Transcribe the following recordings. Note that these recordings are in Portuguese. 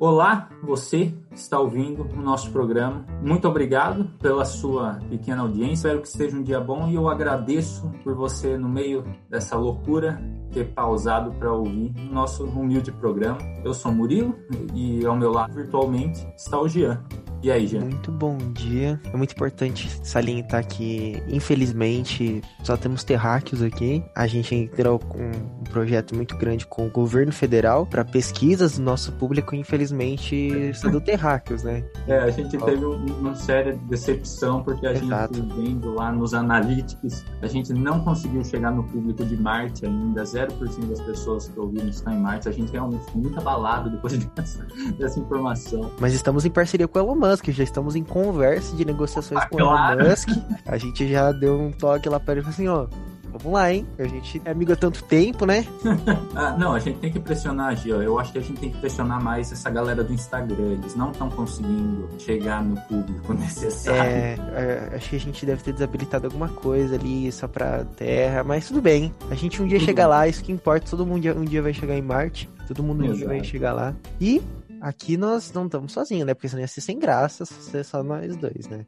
Olá, você está ouvindo o nosso programa. Muito obrigado pela sua pequena audiência. Espero que esteja um dia bom e eu agradeço por você, no meio dessa loucura, ter pausado para ouvir o nosso humilde programa. Eu sou Murilo e ao meu lado, virtualmente, está o Jean. E aí, Jean? Muito bom dia. É muito importante salientar que, infelizmente, só temos terráqueos aqui. A gente entrou com um projeto muito grande com o governo federal para pesquisas do nosso público, infelizmente, são do terráqueos, né? É, a gente teve uma séria decepção porque a Exato. gente vendo lá nos analytics, a gente não conseguiu chegar no público de Marte ainda. 0% das pessoas que ouviram estão em Marte. A gente realmente ficou muito abalado depois dessa, dessa informação. Mas estamos em parceria com o Elon Musk, já estamos em conversa de negociações ah, com claro. Elon Musk. A gente já deu um toque lá para ele e assim, ó, vamos lá, hein? A gente é amigo há tanto tempo, né? ah, não, a gente tem que pressionar, Gil. Eu acho que a gente tem que pressionar mais essa galera do Instagram. Eles não estão conseguindo chegar no público necessário. É, é, acho que a gente deve ter desabilitado alguma coisa ali só pra Terra, mas tudo bem. A gente um dia tudo chega bem. lá, isso que importa. Todo mundo um dia vai chegar em Marte. Todo mundo um dia vai chegar lá. E Aqui nós não estamos sozinhos, né? Porque senão ia ser sem graça ser só nós dois, né?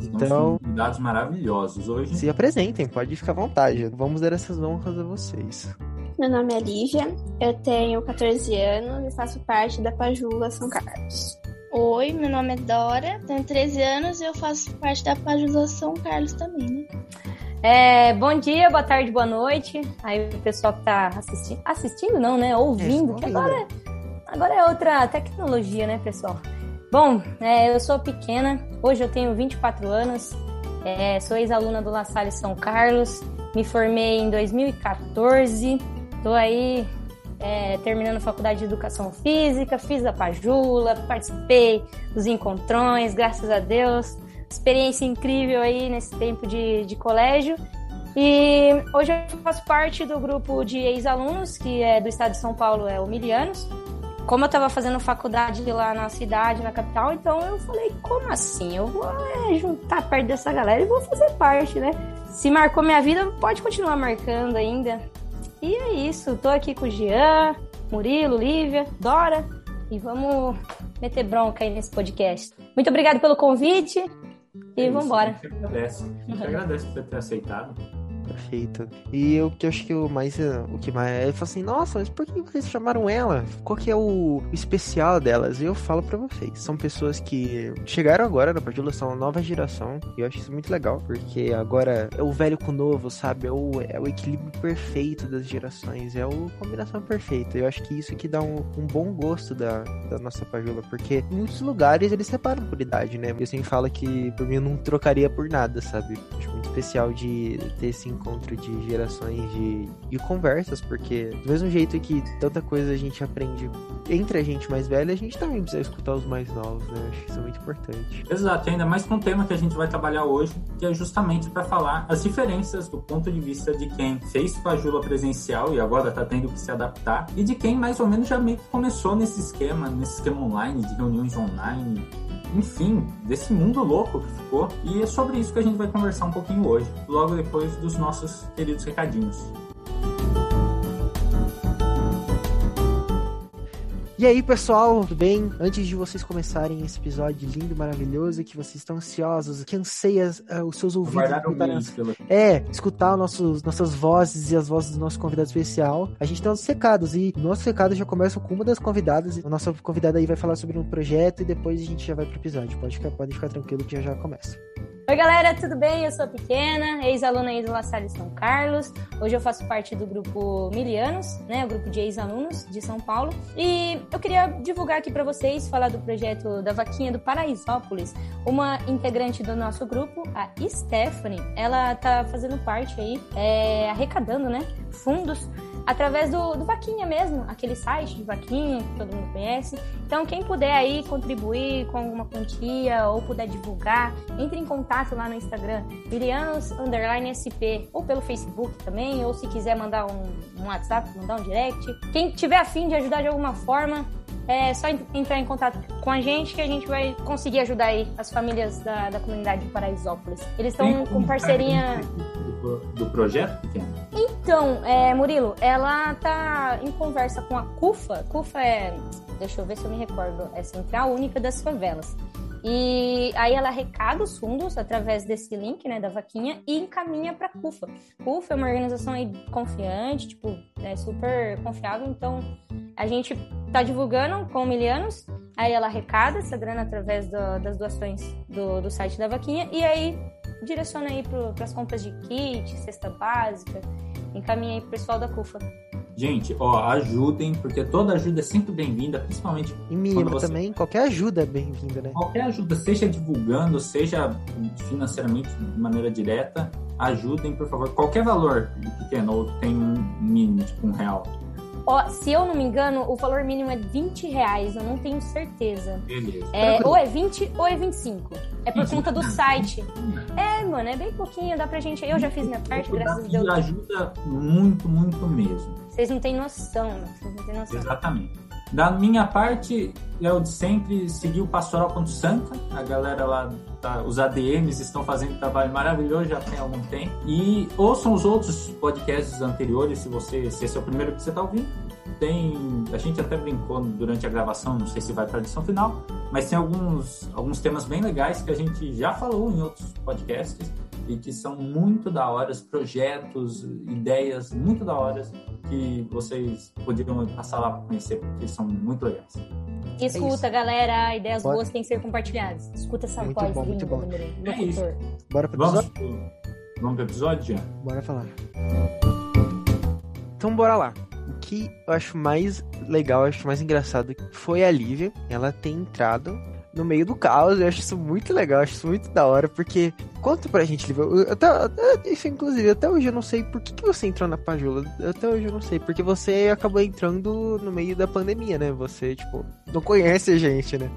Então. Dados maravilhosos hoje. Se apresentem, pode ficar à vontade. Vamos dar essas honras a vocês. Meu nome é Lívia, eu tenho 14 anos e faço parte da Pajula São Carlos. Oi, meu nome é Dora, tenho 13 anos e eu faço parte da Pajula São Carlos também, né? É, bom dia, boa tarde, boa noite. Aí o pessoal que tá assistindo. Assistindo não, né? Ouvindo, é, que agora Agora é outra tecnologia, né, pessoal? Bom, é, eu sou pequena, hoje eu tenho 24 anos, é, sou ex-aluna do La Salle São Carlos, me formei em 2014, estou aí é, terminando faculdade de Educação Física, fiz a Pajula, participei dos encontrões, graças a Deus, experiência incrível aí nesse tempo de, de colégio. E hoje eu faço parte do grupo de ex-alunos, que é do estado de São Paulo, é o Milianos, como eu tava fazendo faculdade lá na cidade, na capital, então eu falei, como assim? Eu vou é, juntar perto dessa galera e vou fazer parte, né? Se marcou minha vida, pode continuar marcando ainda. E é isso, tô aqui com o Jean, Murilo, Lívia, Dora, e vamos meter bronca aí nesse podcast. Muito obrigado pelo convite e é vamos embora. A gente agradece. A gente agradece por ter aceitado. Perfeito. E eu que acho que o mais. O que mais. Ele falou assim, nossa, mas por que vocês chamaram ela? Qual que é o, especial delas? E eu falo para vocês. São pessoas que chegaram agora na Padula, são a nova geração. E eu acho isso muito legal, porque agora é o velho com o novo, sabe? É o, é o equilíbrio perfeito das gerações. É a combinação perfeita. Eu acho que isso que dá um, um bom gosto da, da nossa Pajula, porque em muitos lugares eles separam por idade, né? Eu sempre falo que por mim eu não trocaria por nada, sabe? Acho muito especial de ter esse encontro de gerações de, de conversas, porque do mesmo jeito que tanta coisa a gente aprende entre a gente mais velha, a gente também precisa escutar os mais novos, né? Acho isso é muito importante. Exato, ainda mais com o tema que a gente vai trabalhar hoje, que é justamente para falar as diferenças do ponto de vista de quem fez Fajula presencial e agora está tendo que se adaptar, e de quem mais ou menos já meio que começou nesse esquema, nesse esquema online, de reuniões online, enfim, desse mundo louco que ficou. E é sobre isso que a gente vai conversar um pouquinho hoje, logo depois dos nossos queridos recadinhos. E aí, pessoal, tudo bem? Antes de vocês começarem esse episódio lindo, maravilhoso, que vocês estão ansiosos, que anseiam uh, os seus ouvidos escutar, é, escutar nossos, nossas vozes e as vozes do nosso convidado especial, a gente tem os recados e nossos recados já começam com uma das convidadas. A nossa convidada aí vai falar sobre um projeto e depois a gente já vai pro episódio. Pode ficar, pode ficar tranquilo que já já começa. Oi, galera, tudo bem? Eu sou a Pequena, ex-aluna aí do La Salle São Carlos. Hoje eu faço parte do grupo Milianos, né, o grupo de ex-alunos de São Paulo. E eu queria divulgar aqui para vocês, falar do projeto da Vaquinha do Paraisópolis. Uma integrante do nosso grupo, a Stephanie, ela tá fazendo parte aí, é, arrecadando, né, fundos através do, do Vaquinha mesmo, aquele site de Vaquinha que todo mundo conhece. Então, quem puder aí contribuir com alguma quantia ou puder divulgar, entre em contato lá no Instagram, Virianos SP, ou pelo Facebook também, ou se quiser mandar um, um WhatsApp, mandar um direct. Quem tiver afim de ajudar de alguma forma, é só entrar em contato com a gente que a gente vai conseguir ajudar aí as famílias da, da comunidade de Paraisópolis. Eles estão com parceria. Do, do projeto pequeno? Então, é, Murilo, ela tá em conversa com a CUFA. CUFA é. Deixa eu ver se eu me recordo. É Central Única das Favelas. E aí ela arrecada os fundos através desse link, né, da vaquinha e encaminha para a CUFA. CUFA é uma organização aí confiante, tipo, é super confiável, então a gente tá divulgando com milianos, aí ela arrecada essa grana através do, das doações do, do site da vaquinha e aí direciona aí para as compras de kit, cesta básica, encaminha aí pro pessoal da CUFA. Gente, ó, ajudem, porque toda ajuda é sempre bem-vinda, principalmente. E mínimo você... também, qualquer ajuda é bem-vinda, né? Qualquer ajuda, seja divulgando, seja financeiramente de maneira direta, ajudem, por favor. Qualquer valor pequeno, ou tem um mínimo, tipo um real. Ó, se eu não me engano, o valor mínimo é 20 reais, eu não tenho certeza. Beleza. É, ou é 20 ou é 25. É por conta do site. É, mano, é bem pouquinho, dá pra gente. Eu já fiz minha parte, graças a Deus. ajuda muito, muito mesmo. Vocês não têm noção? Vocês não têm noção. Exatamente. Da minha parte, é o de sempre seguir o pastoral.santa. A galera lá, tá, os ADMs estão fazendo um trabalho maravilhoso já tem algum tempo. E ouçam os outros podcasts anteriores, se você se esse é o primeiro que você está ouvindo. Tem, a gente até brincou durante a gravação, não sei se vai para a edição final, mas tem alguns, alguns temas bem legais que a gente já falou em outros podcasts e que são muito da hora, projetos, ideias muito da hora que vocês poderiam passar lá para conhecer, porque são muito legais. Escuta, é galera, ideias Bora. boas têm que ser compartilhadas. Escuta essa muito voz bom, muito bom. É Bora pro episódio? Vamos, vamos pro episódio, já? Bora falar. Então bora lá. O que eu acho mais legal, eu acho mais engraçado foi a Lívia. Ela tem entrado no meio do caos. Eu acho isso muito legal, acho isso muito da hora, porque conta pra gente. Até, até, isso, inclusive, até hoje eu não sei por que, que você entrou na Pajula. Até hoje eu não sei, porque você acabou entrando no meio da pandemia, né? Você, tipo, não conhece a gente, né?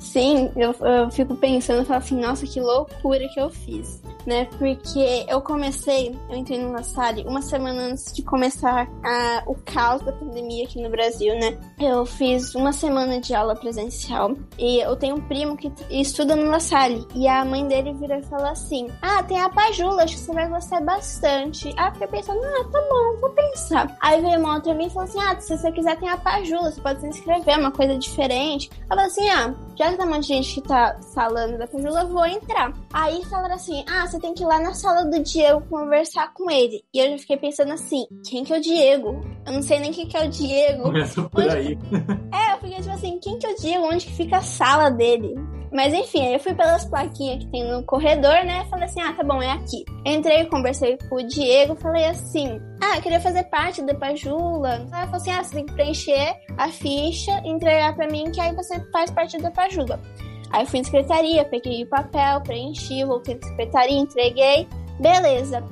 Sim, eu, eu fico pensando, falo assim, nossa, que loucura que eu fiz né? Porque eu comecei, eu entrei no La Salle uma semana antes de começar a, o caos da pandemia aqui no Brasil, né? Eu fiz uma semana de aula presencial e eu tenho um primo que estuda no La Salle e a mãe dele virou e falou assim: Ah, tem a Pajula, acho que você vai gostar bastante. Aí eu fiquei pensando: Ah, tá bom, vou pensar. Aí veio uma outra e falou assim: Ah, se você quiser, tem a Pajula, você pode se inscrever, é uma coisa diferente. Eu falei assim: Ah, já tem um monte de gente que tá falando da Pajula, eu vou entrar. Aí falaram assim: Ah, você tem que ir lá na sala do Diego conversar com ele. E eu já fiquei pensando assim, quem que é o Diego? Eu não sei nem quem que é o Diego. Começa por Onde... aí. É, eu fiquei tipo assim, quem que é o Diego? Onde que fica a sala dele? Mas enfim, eu fui pelas plaquinhas que tem no corredor, né? Falei assim, ah, tá bom, é aqui. Entrei, conversei com o Diego, falei assim, ah, eu queria fazer parte da Pajula. Ela falou assim, ah, você tem que preencher a ficha, entregar pra mim, que aí você faz parte da Pajula. Aí fui na secretaria, peguei o papel, preenchi, voltei na secretaria, entreguei. Beleza.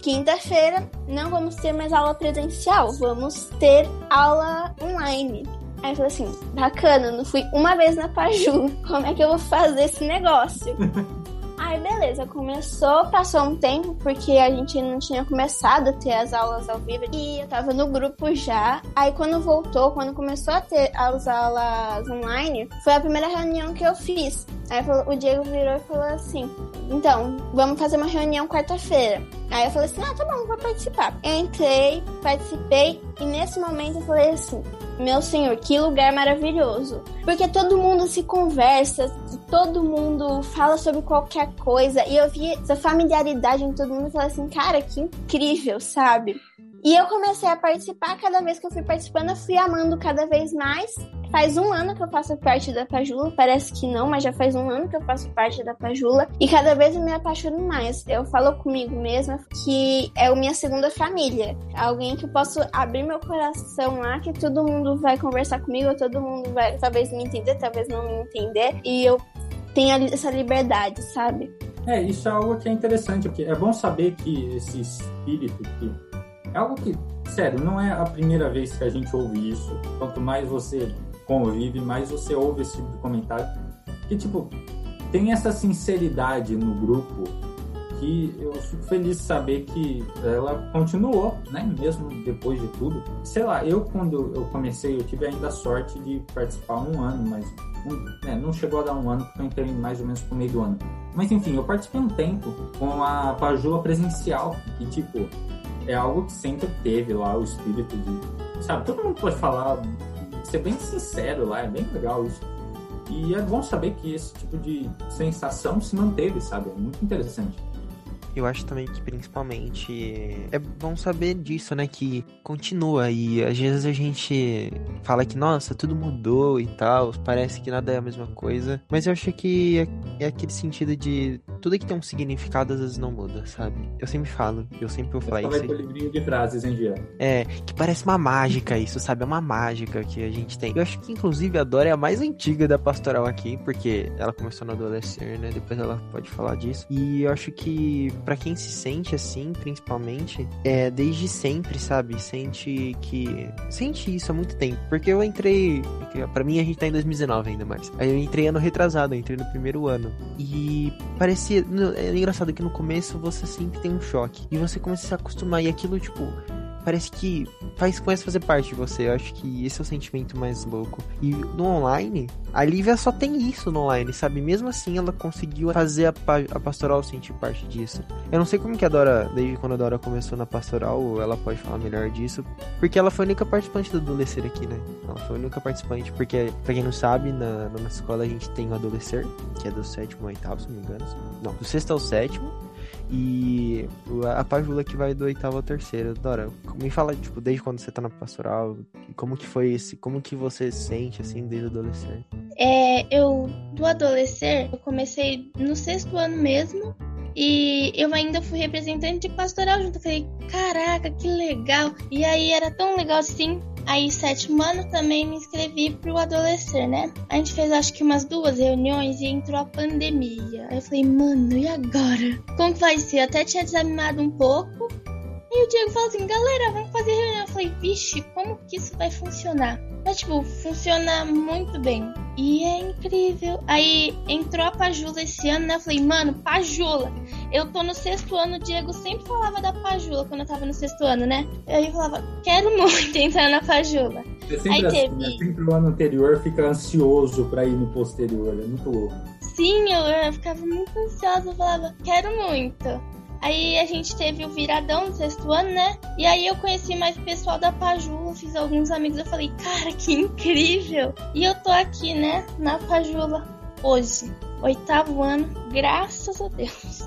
Quinta-feira não vamos ter mais aula presencial, vamos ter aula online. Aí eu falei assim, bacana, não fui uma vez na Paju. Como é que eu vou fazer esse negócio? Aí beleza, começou, passou um tempo, porque a gente não tinha começado a ter as aulas ao vivo e eu tava no grupo já. Aí quando voltou, quando começou a ter as aulas online, foi a primeira reunião que eu fiz. Aí o Diego virou e falou assim: Então, vamos fazer uma reunião quarta-feira. Aí eu falei assim: Ah, tá bom, vou participar. Eu entrei, participei e nesse momento eu falei assim: meu senhor, que lugar maravilhoso. Porque todo mundo se conversa, todo mundo fala sobre qualquer coisa. E eu vi essa familiaridade em todo mundo e falei assim, cara, que incrível, sabe? E eu comecei a participar, cada vez que eu fui participando, eu fui amando cada vez mais. Faz um ano que eu faço parte da Pajula, parece que não, mas já faz um ano que eu faço parte da Pajula. E cada vez eu me apaixono mais. Eu falo comigo mesma que é a minha segunda família. Alguém que eu posso abrir meu coração lá, que todo mundo vai conversar comigo, todo mundo vai talvez me entender, talvez não me entender. E eu tenho essa liberdade, sabe? É, isso é algo que é interessante, porque é bom saber que esse espírito é algo que, sério, não é a primeira vez que a gente ouve isso. Quanto mais você convive, mais você ouve esse tipo de comentário. Que, tipo, tem essa sinceridade no grupo aqui, eu fico feliz de saber que ela continuou, né? Mesmo depois de tudo. Sei lá, eu quando eu comecei, eu tive ainda a sorte de participar um ano, mas um, é, não chegou a dar um ano, porque eu entrei mais ou menos pro meio do ano. Mas enfim, eu participei um tempo com a Pajula presencial, que tipo, é algo que sempre teve lá o espírito de. Sabe, todo mundo pode falar, ser bem sincero lá, é bem legal isso. E é bom saber que esse tipo de sensação se manteve, sabe? É muito interessante. Eu acho também que principalmente é bom saber disso, né? Que continua e às vezes a gente fala que, nossa, tudo mudou e tal, parece que nada é a mesma coisa. Mas eu acho que é, é aquele sentido de tudo que tem um significado às vezes não muda, sabe? Eu sempre falo, eu sempre vou falar isso. Eu livrinho de frases, hein, Gia? É, que parece uma mágica isso, sabe? É uma mágica que a gente tem. Eu acho que inclusive a Dora é a mais antiga da pastoral aqui, porque ela começou na adolescência, né? Depois ela pode falar disso. E eu acho que para quem se sente assim, principalmente, é desde sempre, sabe? Sente que. Sente isso há muito tempo. Porque eu entrei. para mim, a gente tá em 2019 ainda mais. Aí eu entrei ano retrasado, entrei no primeiro ano. E parecia. É engraçado que no começo você sempre tem um choque. E você começa a se acostumar. E aquilo, tipo parece que faz, começa a fazer parte de você. Eu acho que esse é o sentimento mais louco. E no online, a Lívia só tem isso no online, sabe? Mesmo assim, ela conseguiu fazer a, a pastoral sentir parte disso. Eu não sei como que a Dora, desde quando a Dora começou na pastoral, ela pode falar melhor disso. Porque ela foi a única participante do Adolescer aqui, né? Ela foi a única participante, porque, pra quem não sabe, na, na nossa escola a gente tem o Adolescer, que é do sétimo ao oitavo, se não me engano. Não, do sexto ao sétimo. E a Pajula que vai do oitavo ao terceiro. Dora, me fala, tipo, desde quando você tá na pastoral, como que foi esse, como que você sente, assim, desde adolescente? É, eu, do adolescer, eu comecei no sexto ano mesmo, e eu ainda fui representante de pastoral junto. Eu falei, caraca, que legal. E aí era tão legal assim Aí, sétimo ano, também me inscrevi pro Adolescer, né? A gente fez acho que umas duas reuniões e entrou a pandemia. Aí eu falei, mano, e agora? Como que vai ser? Eu até tinha desanimado um pouco. E o Diego falou assim, galera, vamos fazer reunião. Eu falei, vixe, como que isso vai funcionar? Mas, tipo, funciona muito bem. E é incrível. Aí entrou a Pajula esse ano, né? Eu falei, mano, Pajula. Eu tô no sexto ano, o Diego sempre falava da Pajula quando eu tava no sexto ano, né? Eu falava, quero muito entrar na Pajula. É sempre Aí assim, teve... né? Sempre o ano anterior fica ansioso pra ir no posterior, é muito louco. Sim, eu, eu ficava muito ansiosa, eu falava, quero muito. Aí a gente teve o viradão no sexto ano, né? E aí eu conheci mais o pessoal da Pajula, fiz alguns amigos. Eu falei, cara, que incrível! E eu tô aqui, né, na Pajula hoje, oitavo ano, graças a Deus.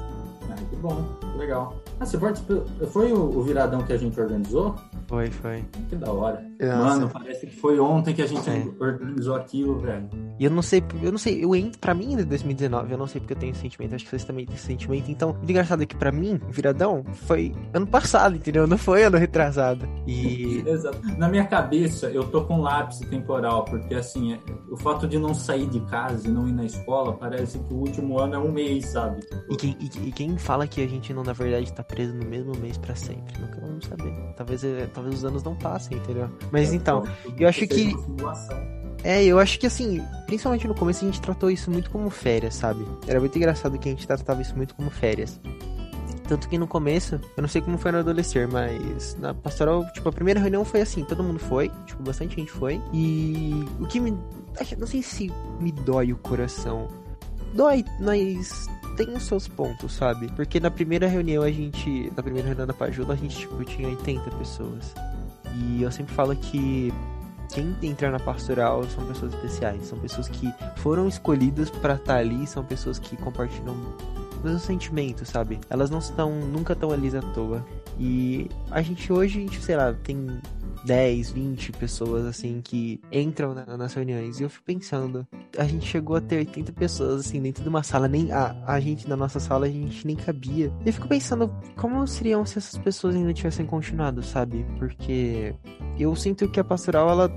Ah, que bom, legal. Ah, você participou? Foi o, o viradão que a gente organizou? Foi, foi. Que da hora. Nossa. Mano, parece que foi ontem que a gente é. organizou aquilo, velho. E eu não sei, eu não sei, eu entro, pra mim, de 2019, eu não sei porque eu tenho esse sentimento, acho que vocês também têm esse sentimento. Então, o engraçado é que pra mim, viradão, foi ano passado, entendeu? Não foi ano retrasado. E. Exato. Na minha cabeça, eu tô com lápis temporal, porque assim, é, o fato de não sair de casa e não ir na escola, parece que o último ano é um mês, sabe? E quem, e, e quem fala que a gente não, na verdade, tá preso no mesmo mês pra sempre? Nunca vamos saber. Talvez, é, talvez os anos não passem, entendeu? Mas então, eu acho que. É, eu acho que assim, principalmente no começo a gente tratou isso muito como férias, sabe? Era muito engraçado que a gente tratava isso muito como férias. Tanto que no começo, eu não sei como foi no adolescer, mas na pastoral, tipo, a primeira reunião foi assim, todo mundo foi, tipo, bastante gente foi. E o que me. Não sei se me dói o coração. Dói, mas tem os seus pontos, sabe? Porque na primeira reunião a gente. Na primeira reunião da Pajula, a gente, tipo, tinha 80 pessoas. E eu sempre falo que quem entra na pastoral são pessoas especiais, são pessoas que foram escolhidas para estar tá ali, são pessoas que compartilham os mesmos sentimentos, sabe? Elas não estão nunca tão ali à toa. E a gente hoje, a gente, sei lá, tem 10, 20 pessoas assim que entram na, nas reuniões. E eu fico pensando, a gente chegou a ter 80 pessoas assim dentro de uma sala, nem a, a gente na nossa sala a gente nem cabia. E eu fico pensando como seriam se essas pessoas ainda tivessem continuado, sabe? Porque eu sinto que a pastoral ela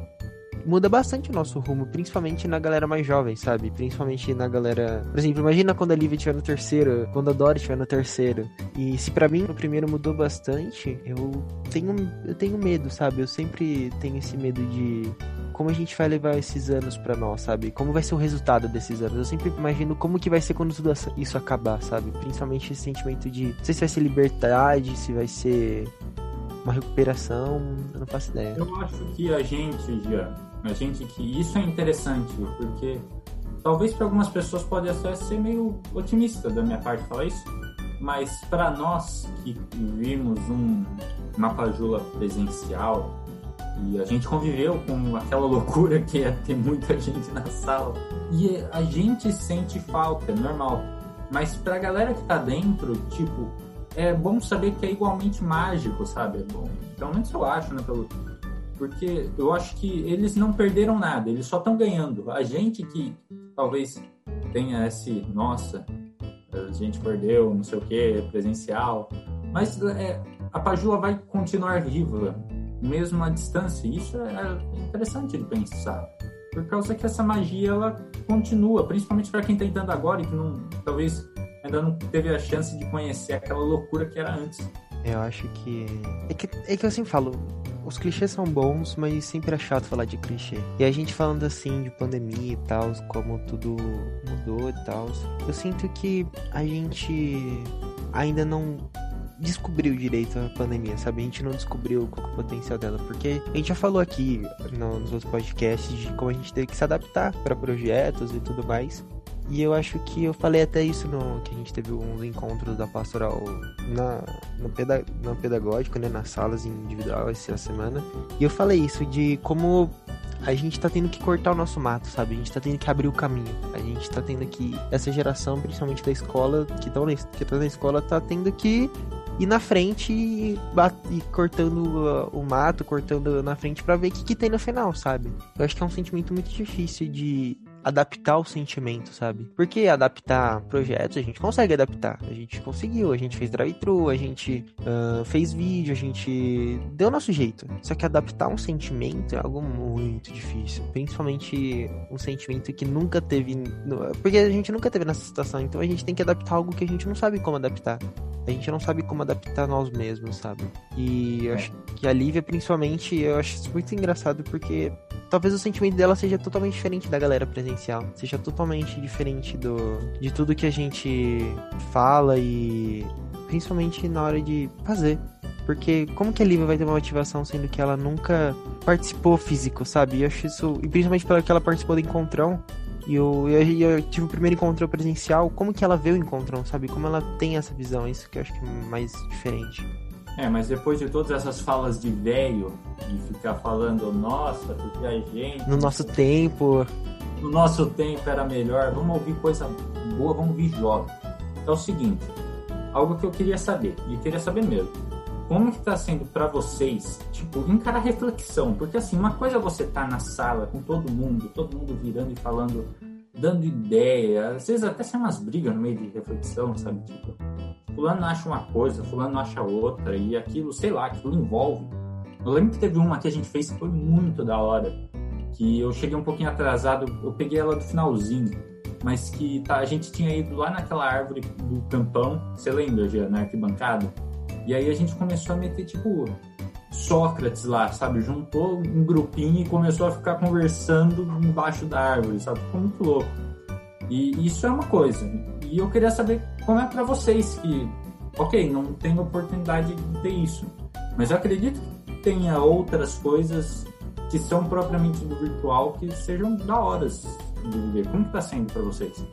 muda bastante o nosso rumo, principalmente na galera mais jovem, sabe? Principalmente na galera. Por exemplo, imagina quando a Lívia estiver no terceiro, quando a Dory estiver no terceiro. E se para mim no primeiro mudou bastante, eu tenho, eu tenho medo, sabe? Eu sempre tenho esse medo de como a gente vai levar esses anos para nós, sabe? Como vai ser o resultado desses anos? Eu sempre imagino como que vai ser quando tudo isso acabar, sabe? Principalmente esse sentimento de, não sei se vai ser liberdade, se vai ser uma recuperação, eu não faço ideia. Eu acho que a gente, já, a gente que isso é interessante, porque talvez para algumas pessoas pode até ser meio otimista da minha parte falar isso, mas para nós que vimos um Mapajula presencial e a gente conviveu com aquela loucura que é ter muita gente na sala e a gente sente falta, é normal. Mas pra galera que tá dentro, tipo, é bom saber que é igualmente mágico, sabe? É bom. Pelo menos eu acho, né? Pelo... Porque eu acho que eles não perderam nada, eles só estão ganhando. A gente que talvez tenha esse, nossa, a gente perdeu, não sei o que, presencial. Mas é, a Pajula vai continuar viva, mesmo à distância. Isso é interessante de pensar. Por causa que essa magia ela continua, principalmente para quem está entrando agora e que não, talvez ainda não teve a chance de conhecer aquela loucura que era antes. Eu acho que. É que, é que eu sempre falo, os clichês são bons, mas sempre é chato falar de clichê. E a gente falando assim de pandemia e tal, como tudo mudou e tal, eu sinto que a gente ainda não descobriu direito a pandemia, sabe? A gente não descobriu qual é o potencial dela, porque a gente já falou aqui nos outros podcasts de como a gente teve que se adaptar para projetos e tudo mais. E eu acho que eu falei até isso no que a gente teve uns encontros da pastoral na, no, peda, né? Nas salas individual essa semana. E eu falei isso de como a gente tá tendo que cortar o nosso mato, sabe? A gente tá tendo que abrir o caminho. A gente tá tendo que. Essa geração, principalmente da escola, que, na, que tá na escola, tá tendo que ir na frente e, e cortando uh, o mato, cortando na frente para ver o que, que tem no final, sabe? Eu acho que é um sentimento muito difícil de adaptar o sentimento, sabe? Porque adaptar projetos a gente consegue adaptar. A gente conseguiu, a gente fez drive-thru, a gente uh, fez vídeo, a gente deu nosso jeito. Só que adaptar um sentimento é algo muito difícil. Principalmente um sentimento que nunca teve. Porque a gente nunca teve nessa situação, então a gente tem que adaptar algo que a gente não sabe como adaptar. A gente não sabe como adaptar nós mesmos, sabe? E eu acho que a Lívia, principalmente, eu acho isso muito engraçado porque talvez o sentimento dela seja totalmente diferente da galera presencial. Seja totalmente diferente do de tudo que a gente fala e principalmente na hora de fazer. Porque como que a Lívia vai ter uma motivação sendo que ela nunca participou físico, sabe? E eu acho isso. E principalmente pelo que ela participou do encontrão. E eu, eu, eu, tive o primeiro encontro presencial. Como que ela vê o encontrão, sabe? Como ela tem essa visão. Isso que eu acho que é mais diferente. É, mas depois de todas essas falas de velho, de ficar falando, nossa, porque a gente. No nosso tempo. No nosso tempo era melhor, vamos ouvir coisa boa, vamos ouvir jovem. É o seguinte, algo que eu queria saber, e queria saber mesmo. Como que tá sendo para vocês, tipo, encarar reflexão? Porque assim, uma coisa é você tá na sala com todo mundo, todo mundo virando e falando, dando ideia, às vezes até sai umas brigas no meio de reflexão, sabe? Tipo, fulano acha uma coisa, fulano acha outra, e aquilo, sei lá, aquilo envolve. Eu lembro que teve uma que a gente fez que foi muito da hora, que eu cheguei um pouquinho atrasado, eu peguei ela do finalzinho, mas que tá, a gente tinha ido lá naquela árvore do campão, você lembra, já, na arquibancada? E aí a gente começou a meter, tipo, Sócrates lá, sabe? Juntou um grupinho e começou a ficar conversando embaixo da árvore, sabe? Ficou muito louco. E isso é uma coisa. E eu queria saber como é para vocês que, ok, não tem oportunidade de ter isso, mas eu acredito que tenha outras coisas que são propriamente do virtual que sejam da horas de viver. Como que tá sendo para vocês?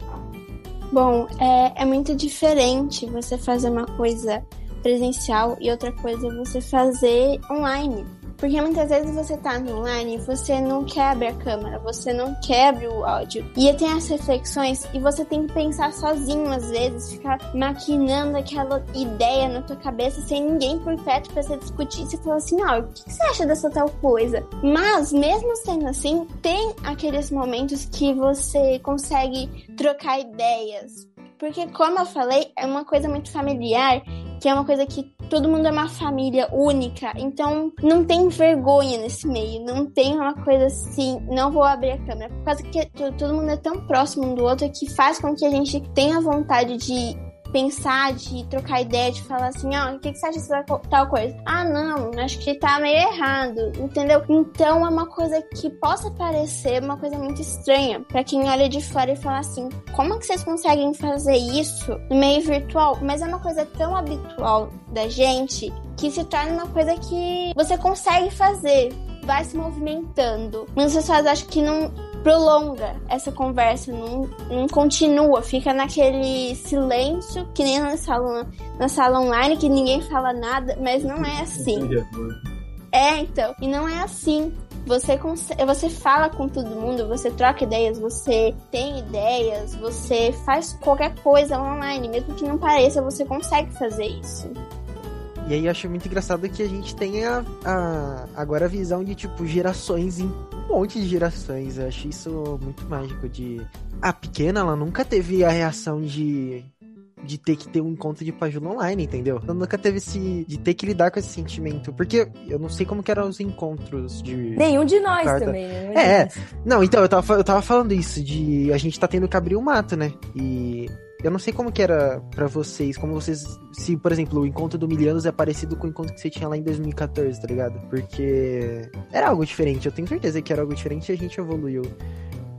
Bom, é, é muito diferente você fazer uma coisa presencial e outra coisa você fazer online. Porque muitas vezes você tá no online e você não quebra a câmera, você não quebra o áudio. E tem as reflexões e você tem que pensar sozinho às vezes, ficar maquinando aquela ideia na tua cabeça sem ninguém por perto para você discutir. Você fala assim, não, o que você acha dessa tal coisa? Mas mesmo sendo assim, tem aqueles momentos que você consegue trocar ideias. Porque, como eu falei, é uma coisa muito familiar, que é uma coisa que todo mundo é uma família única, então não tem vergonha nesse meio, não tem uma coisa assim, não vou abrir a câmera, por causa que todo mundo é tão próximo um do outro que faz com que a gente tenha vontade de pensar, de trocar ideia, de falar assim, ó, o que, que você acha de tal coisa? Ah, não, acho que tá meio errado, entendeu? Então é uma coisa que possa parecer uma coisa muito estranha para quem olha de fora e fala assim, como é que vocês conseguem fazer isso no meio virtual? Mas é uma coisa tão habitual da gente que se torna uma coisa que você consegue fazer vai se movimentando. Muitas pessoas acham que não prolonga essa conversa, não, não continua, fica naquele silêncio, que nem na sala, na sala online, que ninguém fala nada, mas não é assim. É, então, e não é assim. Você, você fala com todo mundo, você troca ideias, você tem ideias, você faz qualquer coisa online, mesmo que não pareça, você consegue fazer isso. E aí eu acho muito engraçado que a gente tem a, a, agora a visão de, tipo, gerações em um monte de gerações. Eu acho isso muito mágico de... A pequena, ela nunca teve a reação de de ter que ter um encontro de Pajula online, entendeu? Eu nunca teve esse. de ter que lidar com esse sentimento. Porque eu não sei como que eram os encontros de. Nenhum de nós carta. também, né? É, não, então, eu tava, eu tava falando isso, de a gente tá tendo que abrir o mato, né? E eu não sei como que era para vocês, como vocês. Se, por exemplo, o encontro do Milianos é parecido com o encontro que você tinha lá em 2014, tá ligado? Porque era algo diferente, eu tenho certeza que era algo diferente e a gente evoluiu.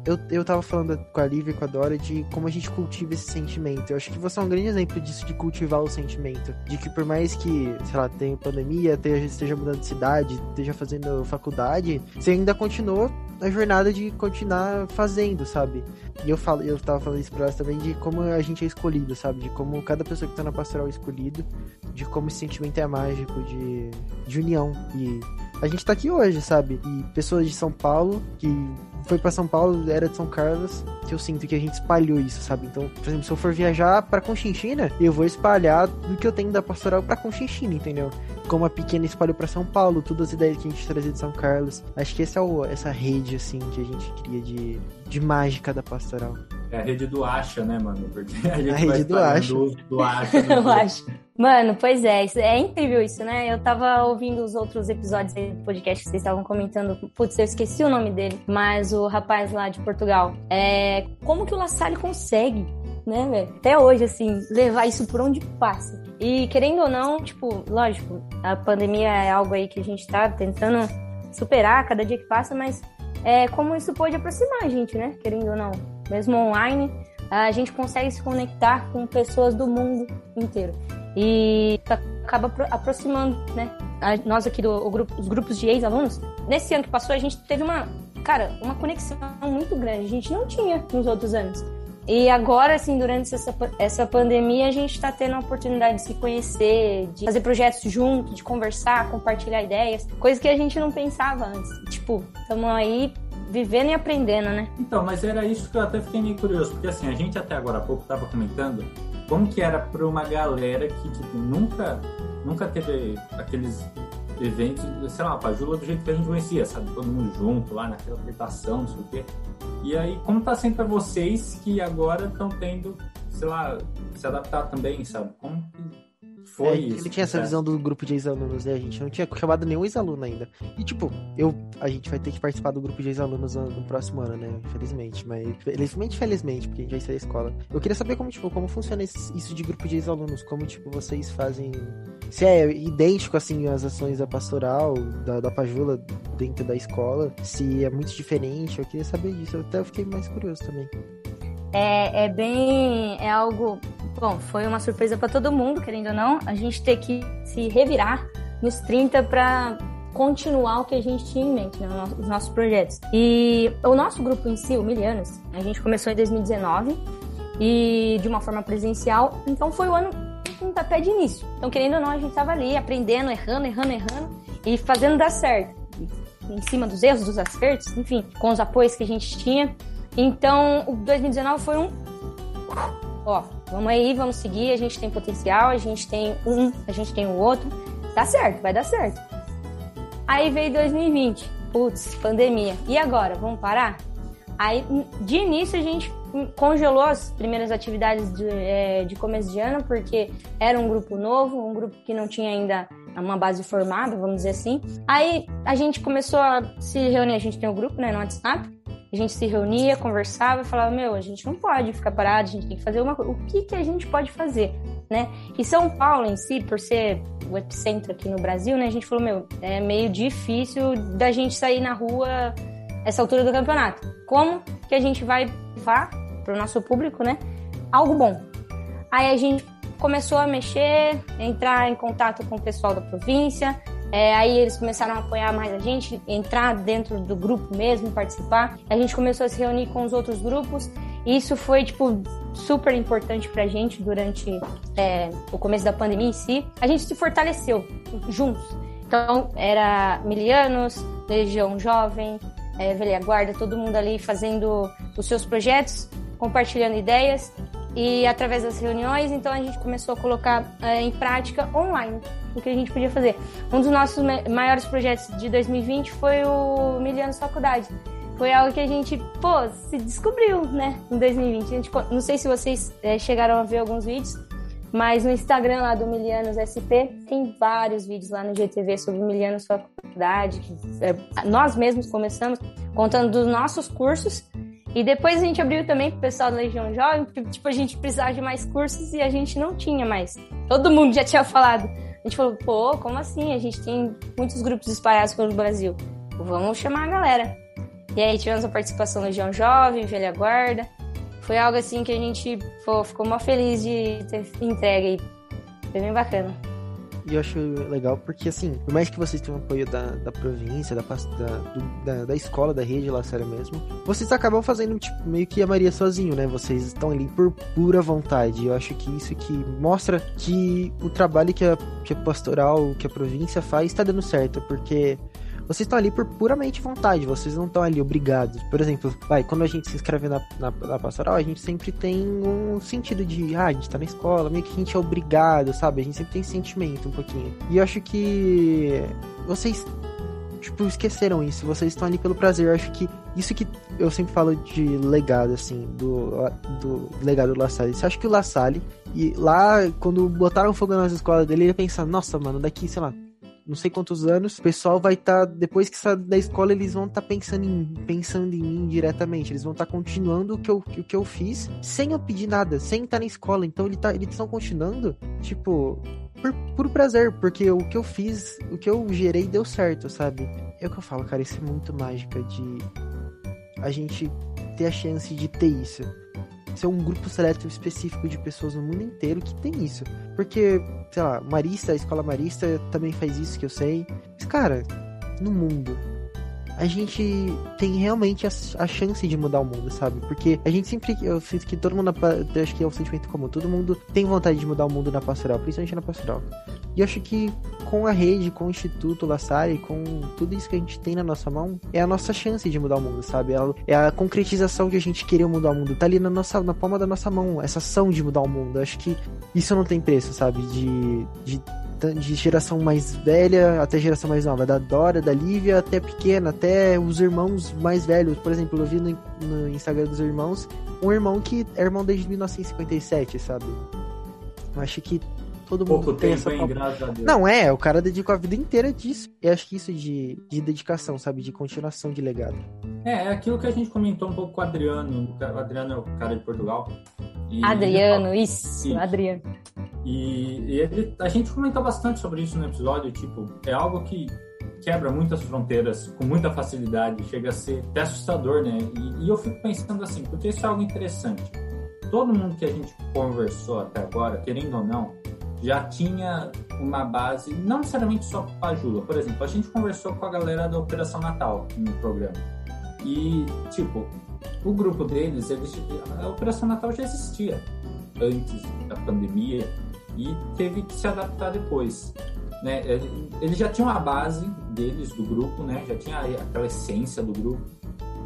Eu, eu tava falando com a Lívia e com a Dora de como a gente cultiva esse sentimento. Eu acho que você é um grande exemplo disso, de cultivar o sentimento. De que por mais que, sei lá, tenha pandemia, esteja, esteja mudando de cidade, esteja fazendo faculdade, você ainda continua a jornada de continuar fazendo, sabe? E eu falo, eu tava falando isso pra elas também de como a gente é escolhido, sabe? De como cada pessoa que tá na pastoral é escolhido, de como esse sentimento é mágico de, de união. E a gente tá aqui hoje, sabe? E pessoas de São Paulo que foi para São Paulo, era de São Carlos, que eu sinto que a gente espalhou isso, sabe? Então, por exemplo, se eu for viajar para Conchinchina, eu vou espalhar do que eu tenho da pastoral para Conchinchina, entendeu? Como a pequena espalhou para São Paulo, todas as ideias que a gente trazia de São Carlos. Acho que essa é o, essa rede assim que a gente cria de, de mágica da pastoral. É a rede do Acha, né, mano? Porque a gente a rede do Acha. Do Acha eu acho. Mano, pois é, é incrível isso, né? Eu tava ouvindo os outros episódios do podcast que vocês estavam comentando. Putz, eu esqueci o nome dele, mas o rapaz lá de Portugal. É, como que o La Salle consegue, né, velho? Até hoje, assim, levar isso por onde passa. E querendo ou não, tipo, lógico, a pandemia é algo aí que a gente tá tentando superar cada dia que passa, mas é como isso pode aproximar a gente, né? Querendo ou não. Mesmo online, a gente consegue se conectar com pessoas do mundo inteiro e acaba aproximando, né? Nós aqui do grupo, os grupos de ex-alunos, nesse ano que passou a gente teve uma, cara, uma conexão muito grande. A gente não tinha nos outros anos. E agora, assim, durante essa, essa pandemia, a gente está tendo a oportunidade de se conhecer, de fazer projetos juntos, de conversar, compartilhar ideias, coisas que a gente não pensava antes. Tipo, estamos aí vivendo e aprendendo, né? Então, mas era isso que eu até fiquei meio curioso, porque assim, a gente até agora há pouco estava comentando como que era para uma galera que tipo, nunca, nunca teve aqueles eventos, sei lá, a Jula do jeito que a gente conhecia, sabe? Todo mundo junto lá naquela apresentação, não sei o quê. E aí, como tá sendo para vocês que agora estão tendo, sei lá, se adaptar também, sabe? Como que foi é, isso. Ele tinha essa visão do grupo de ex-alunos, né? A gente não tinha chamado nenhum ex-aluno ainda. E, tipo, eu, a gente vai ter que participar do grupo de ex-alunos no, no, próximo ano, né? Infelizmente. Mas, felizmente, felizmente, porque a gente vai sair da escola. Eu queria saber como, tipo, como funciona isso de grupo de ex-alunos. Como, tipo, vocês fazem. Se é idêntico, assim, as ações da pastoral, da, da Pajula dentro da escola. Se é muito diferente. Eu queria saber disso. Eu até fiquei mais curioso também. É, é bem. É algo Bom, foi uma surpresa para todo mundo, querendo ou não, a gente ter que se revirar nos 30 para continuar o que a gente tinha em mente, né, os nossos projetos. E o nosso grupo em si, o Milianos, a gente começou em 2019 e de uma forma presencial, então foi o ano um pé de início. Então, querendo ou não, a gente estava ali aprendendo, errando, errando, errando e fazendo dar certo. Em cima dos erros, dos acertos, enfim, com os apoios que a gente tinha. Então, o 2019 foi um ó, vamos aí, vamos seguir, a gente tem potencial, a gente tem um, a gente tem o outro, dá certo, vai dar certo. Aí veio 2020, putz, pandemia. E agora, vamos parar? Aí, de início, a gente congelou as primeiras atividades de, é, de começo de ano, porque era um grupo novo, um grupo que não tinha ainda uma base formada, vamos dizer assim. Aí a gente começou a se reunir, a gente tem um grupo, né, no WhatsApp, a gente se reunia, conversava falava, meu, a gente não pode ficar parado, a gente tem que fazer uma coisa. O que, que a gente pode fazer, né? E São Paulo em si, por ser o epicentro aqui no Brasil, né? A gente falou, meu, é meio difícil da gente sair na rua essa altura do campeonato. Como que a gente vai levar para o nosso público, né? Algo bom. Aí a gente começou a mexer, entrar em contato com o pessoal da província, é, aí eles começaram a apoiar mais a gente, entrar dentro do grupo mesmo, participar. A gente começou a se reunir com os outros grupos. E isso foi, tipo, super importante pra gente durante é, o começo da pandemia em si. A gente se fortaleceu juntos. Então, era Milianos, Legião Jovem, é, Velha Guarda, todo mundo ali fazendo os seus projetos, compartilhando ideias. E através das reuniões, então a gente começou a colocar é, em prática online o que a gente podia fazer. Um dos nossos maiores projetos de 2020 foi o Milianos Faculdade. Foi algo que a gente, pô, se descobriu, né, em 2020. A gente, não sei se vocês é, chegaram a ver alguns vídeos, mas no Instagram lá do Milianos SP tem vários vídeos lá no GTV sobre Milianos Faculdade. É, nós mesmos começamos contando dos nossos cursos e depois a gente abriu também pro pessoal da Legião Jovem, porque tipo, a gente precisava de mais cursos e a gente não tinha mais. Todo mundo já tinha falado. A gente falou, pô, como assim? A gente tem muitos grupos espalhados pelo Brasil. Vamos chamar a galera. E aí tivemos a participação da Legião Jovem, Velha Guarda. Foi algo assim que a gente pô, ficou mó feliz de ter entregue. Foi bem bacana. E eu acho legal porque, assim, por mais que vocês tenham apoio da, da província, da, da, da escola, da rede lá, sério mesmo, vocês acabam fazendo, tipo, meio que a Maria sozinho, né? Vocês estão ali por pura vontade. Eu acho que isso que mostra que o trabalho que a, que a pastoral, que a província faz está dando certo, porque vocês estão ali por puramente vontade, vocês não estão ali obrigados. Por exemplo, vai, quando a gente se inscreve na, na, na, pastoral, a gente sempre tem um sentido de, ah, a gente tá na escola, meio que a gente é obrigado, sabe? A gente sempre tem sentimento um pouquinho. E eu acho que vocês tipo, esqueceram isso. Vocês estão ali pelo prazer. Eu acho que isso que eu sempre falo de legado, assim, do, do legado do La Salle. Você acha que o La Salle, e lá, quando botaram fogo nas escolas dele, ele ia pensar, nossa, mano, daqui, sei lá, não sei quantos anos, o pessoal vai estar, tá, depois que sair da escola, eles vão estar tá pensando, em, pensando em mim diretamente. Eles vão estar tá continuando o que, eu, o que eu fiz sem eu pedir nada, sem estar na escola. Então ele tá, eles estão continuando, tipo, por puro prazer, porque o que eu fiz, o que eu gerei deu certo, sabe? É o que eu falo, cara, isso é muito mágica de a gente ter a chance de ter isso ser um grupo seleto específico de pessoas no mundo inteiro que tem isso. Porque, sei lá, Marista, a escola Marista também faz isso que eu sei. Mas, cara, no mundo, a gente tem realmente a, a, chance de mudar o mundo, sabe? Porque a gente sempre, eu sinto que todo mundo, eu acho que é um sentimento comum, todo mundo tem vontade de mudar o mundo na pastoral, principalmente na pastoral. E eu acho que com a rede, com o Instituto La Salle, com tudo isso que a gente tem na nossa mão, é a nossa chance de mudar o mundo, sabe? É a concretização de a gente querer mudar o mundo. Tá ali na, nossa, na palma da nossa mão, essa ação de mudar o mundo. Acho que isso não tem preço, sabe? De, de de geração mais velha até geração mais nova, da Dora, da Lívia até pequena, até os irmãos mais velhos. Por exemplo, eu vi no, no Instagram dos irmãos um irmão que é irmão desde 1957, sabe? Eu acho que todo mundo Pouco tem tempo, essa. Hein, graças a Deus. Não, é, o cara dedicou a vida inteira disso. Eu acho que isso de, de dedicação, sabe? De continuação de legado. É, é aquilo que a gente comentou um pouco com o Adriano. O Adriano é o cara de Portugal. E Adriano, isso, Adriano. E, e ele, a gente comentou bastante sobre isso no episódio, tipo, é algo que quebra muitas fronteiras com muita facilidade, chega a ser até assustador, né? E, e, eu fico pensando assim, porque isso é algo interessante. Todo mundo que a gente conversou até agora, querendo ou não, já tinha uma base, não necessariamente só para a Jula. Por exemplo, a gente conversou com a galera da Operação Natal no programa. E, tipo, o grupo deles, eles, a Operação Natal já existia antes da pandemia e teve que se adaptar depois. Né? Eles já tinham a base deles, do grupo, né? já tinha aquela essência do grupo,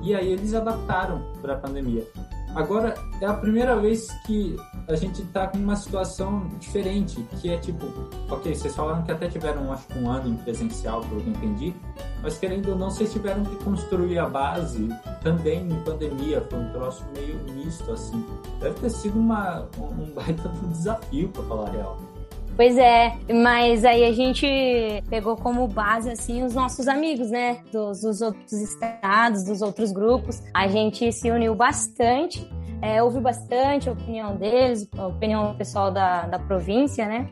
e aí eles adaptaram para a pandemia. Agora é a primeira vez que a gente está com uma situação diferente, que é tipo, ok, vocês falaram que até tiveram, acho que um ano em presencial, pelo que eu entendi, mas querendo ou não, vocês tiveram que construir a base também em pandemia, foi um troço meio misto, assim. Deve ter sido uma, um baita desafio, para falar a real. Pois é, mas aí a gente pegou como base, assim, os nossos amigos, né? Dos, dos outros estados, dos outros grupos. A gente se uniu bastante, é, ouviu bastante a opinião deles, a opinião pessoal da, da província, né?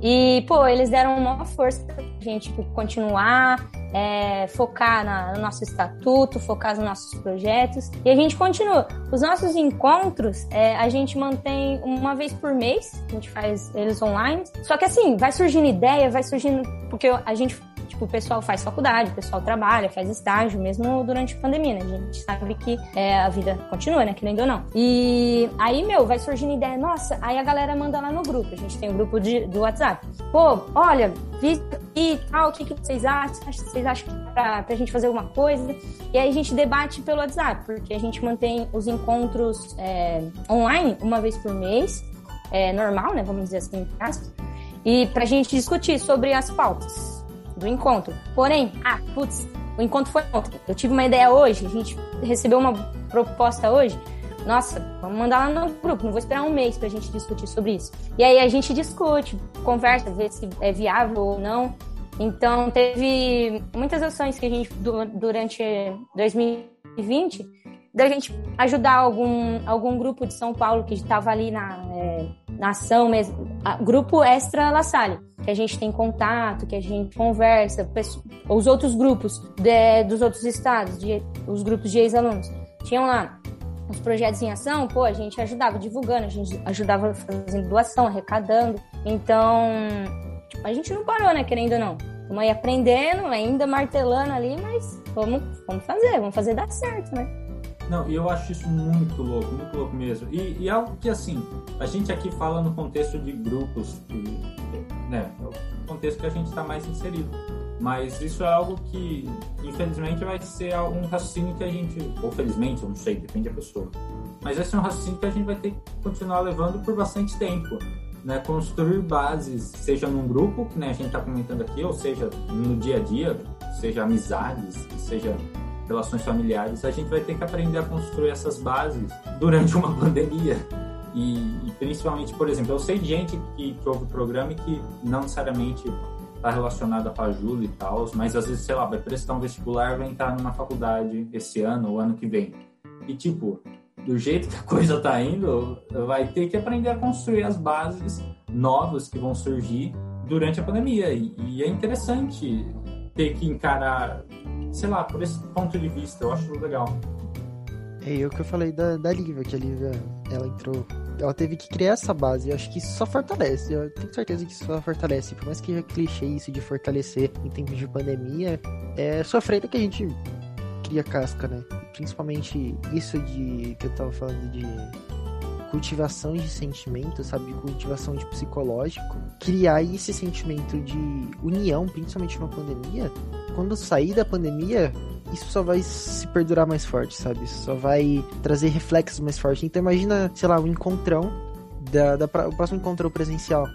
E, pô, eles deram uma força pra gente tipo, continuar, é, focar na, no nosso estatuto, focar nos nossos projetos. E a gente continua. Os nossos encontros, é, a gente mantém uma vez por mês, a gente faz eles online. Só que assim, vai surgindo ideia, vai surgindo. Porque a gente Tipo, o pessoal faz faculdade, o pessoal trabalha, faz estágio, mesmo durante a pandemia, né? A gente sabe que é, a vida continua, né? Querendo ou não. E aí, meu, vai surgindo ideia, nossa, aí a galera manda lá no grupo. A gente tem o um grupo de, do WhatsApp. Pô, olha, vi e tal, o que, que vocês acham? Vocês acham que pra, pra gente fazer alguma coisa? E aí a gente debate pelo WhatsApp, porque a gente mantém os encontros é, online uma vez por mês, é, normal, né? Vamos dizer assim, e pra gente discutir sobre as pautas do encontro. Porém, ah, putz, o encontro foi ontem. Eu tive uma ideia hoje, a gente recebeu uma proposta hoje. Nossa, vamos mandar lá no grupo, não vou esperar um mês pra gente discutir sobre isso. E aí a gente discute, conversa, vê se é viável ou não. Então, teve muitas ações que a gente, durante 2020, da gente ajudar algum, algum grupo de São Paulo que estava ali na, é, na ação mesmo, grupo Extra La Salle, que a gente tem contato, que a gente conversa, os outros grupos de, dos outros estados, de, os grupos de ex-alunos, tinham lá os projetos em ação, pô, a gente ajudava divulgando, a gente ajudava fazendo doação, arrecadando. Então, tipo, a gente não parou, né, querendo ou não. Estamos aí aprendendo, ainda martelando ali, mas vamos, vamos fazer, vamos fazer dar certo, né? Não, e eu acho isso muito louco, muito louco mesmo. E, e algo que, assim, a gente aqui fala no contexto de grupos, né? É o contexto que a gente está mais inserido. Mas isso é algo que, infelizmente, vai ser um raciocínio que a gente, ou felizmente, eu não sei, depende da pessoa. Mas vai ser um raciocínio que a gente vai ter que continuar levando por bastante tempo. Né, construir bases, seja num grupo, que né, a gente está comentando aqui, ou seja no dia a dia, seja amizades, seja relações familiares, a gente vai ter que aprender a construir essas bases durante uma pandemia. E, e principalmente, por exemplo, eu sei de gente que, que ouve o programa e que não necessariamente está relacionada com a Júlia e tal, mas às vezes, sei lá, vai prestar um vestibular, vai entrar numa faculdade esse ano ou ano que vem. E tipo, do jeito que a coisa tá indo, vai ter que aprender a construir as bases novas que vão surgir durante a pandemia. E, e é interessante ter que encarar sei lá, por esse ponto de vista, eu acho legal. É o que eu falei da, da Lívia, que a Lívia, ela entrou ela teve que criar essa base. Eu acho que isso só fortalece. Eu tenho certeza que isso só fortalece. Por mais que seja clichê isso de fortalecer em tempos de pandemia, é sofrendo que a gente cria casca, né? Principalmente isso de que eu tava falando de cultivação de sentimento, sabe? Cultivação de psicológico. Criar esse sentimento de união, principalmente numa pandemia. Quando sair da pandemia, isso só vai se perdurar mais forte, sabe? Isso só vai trazer reflexos mais fortes. Então imagina, sei lá, um encontrão da, da, o próximo encontro presencial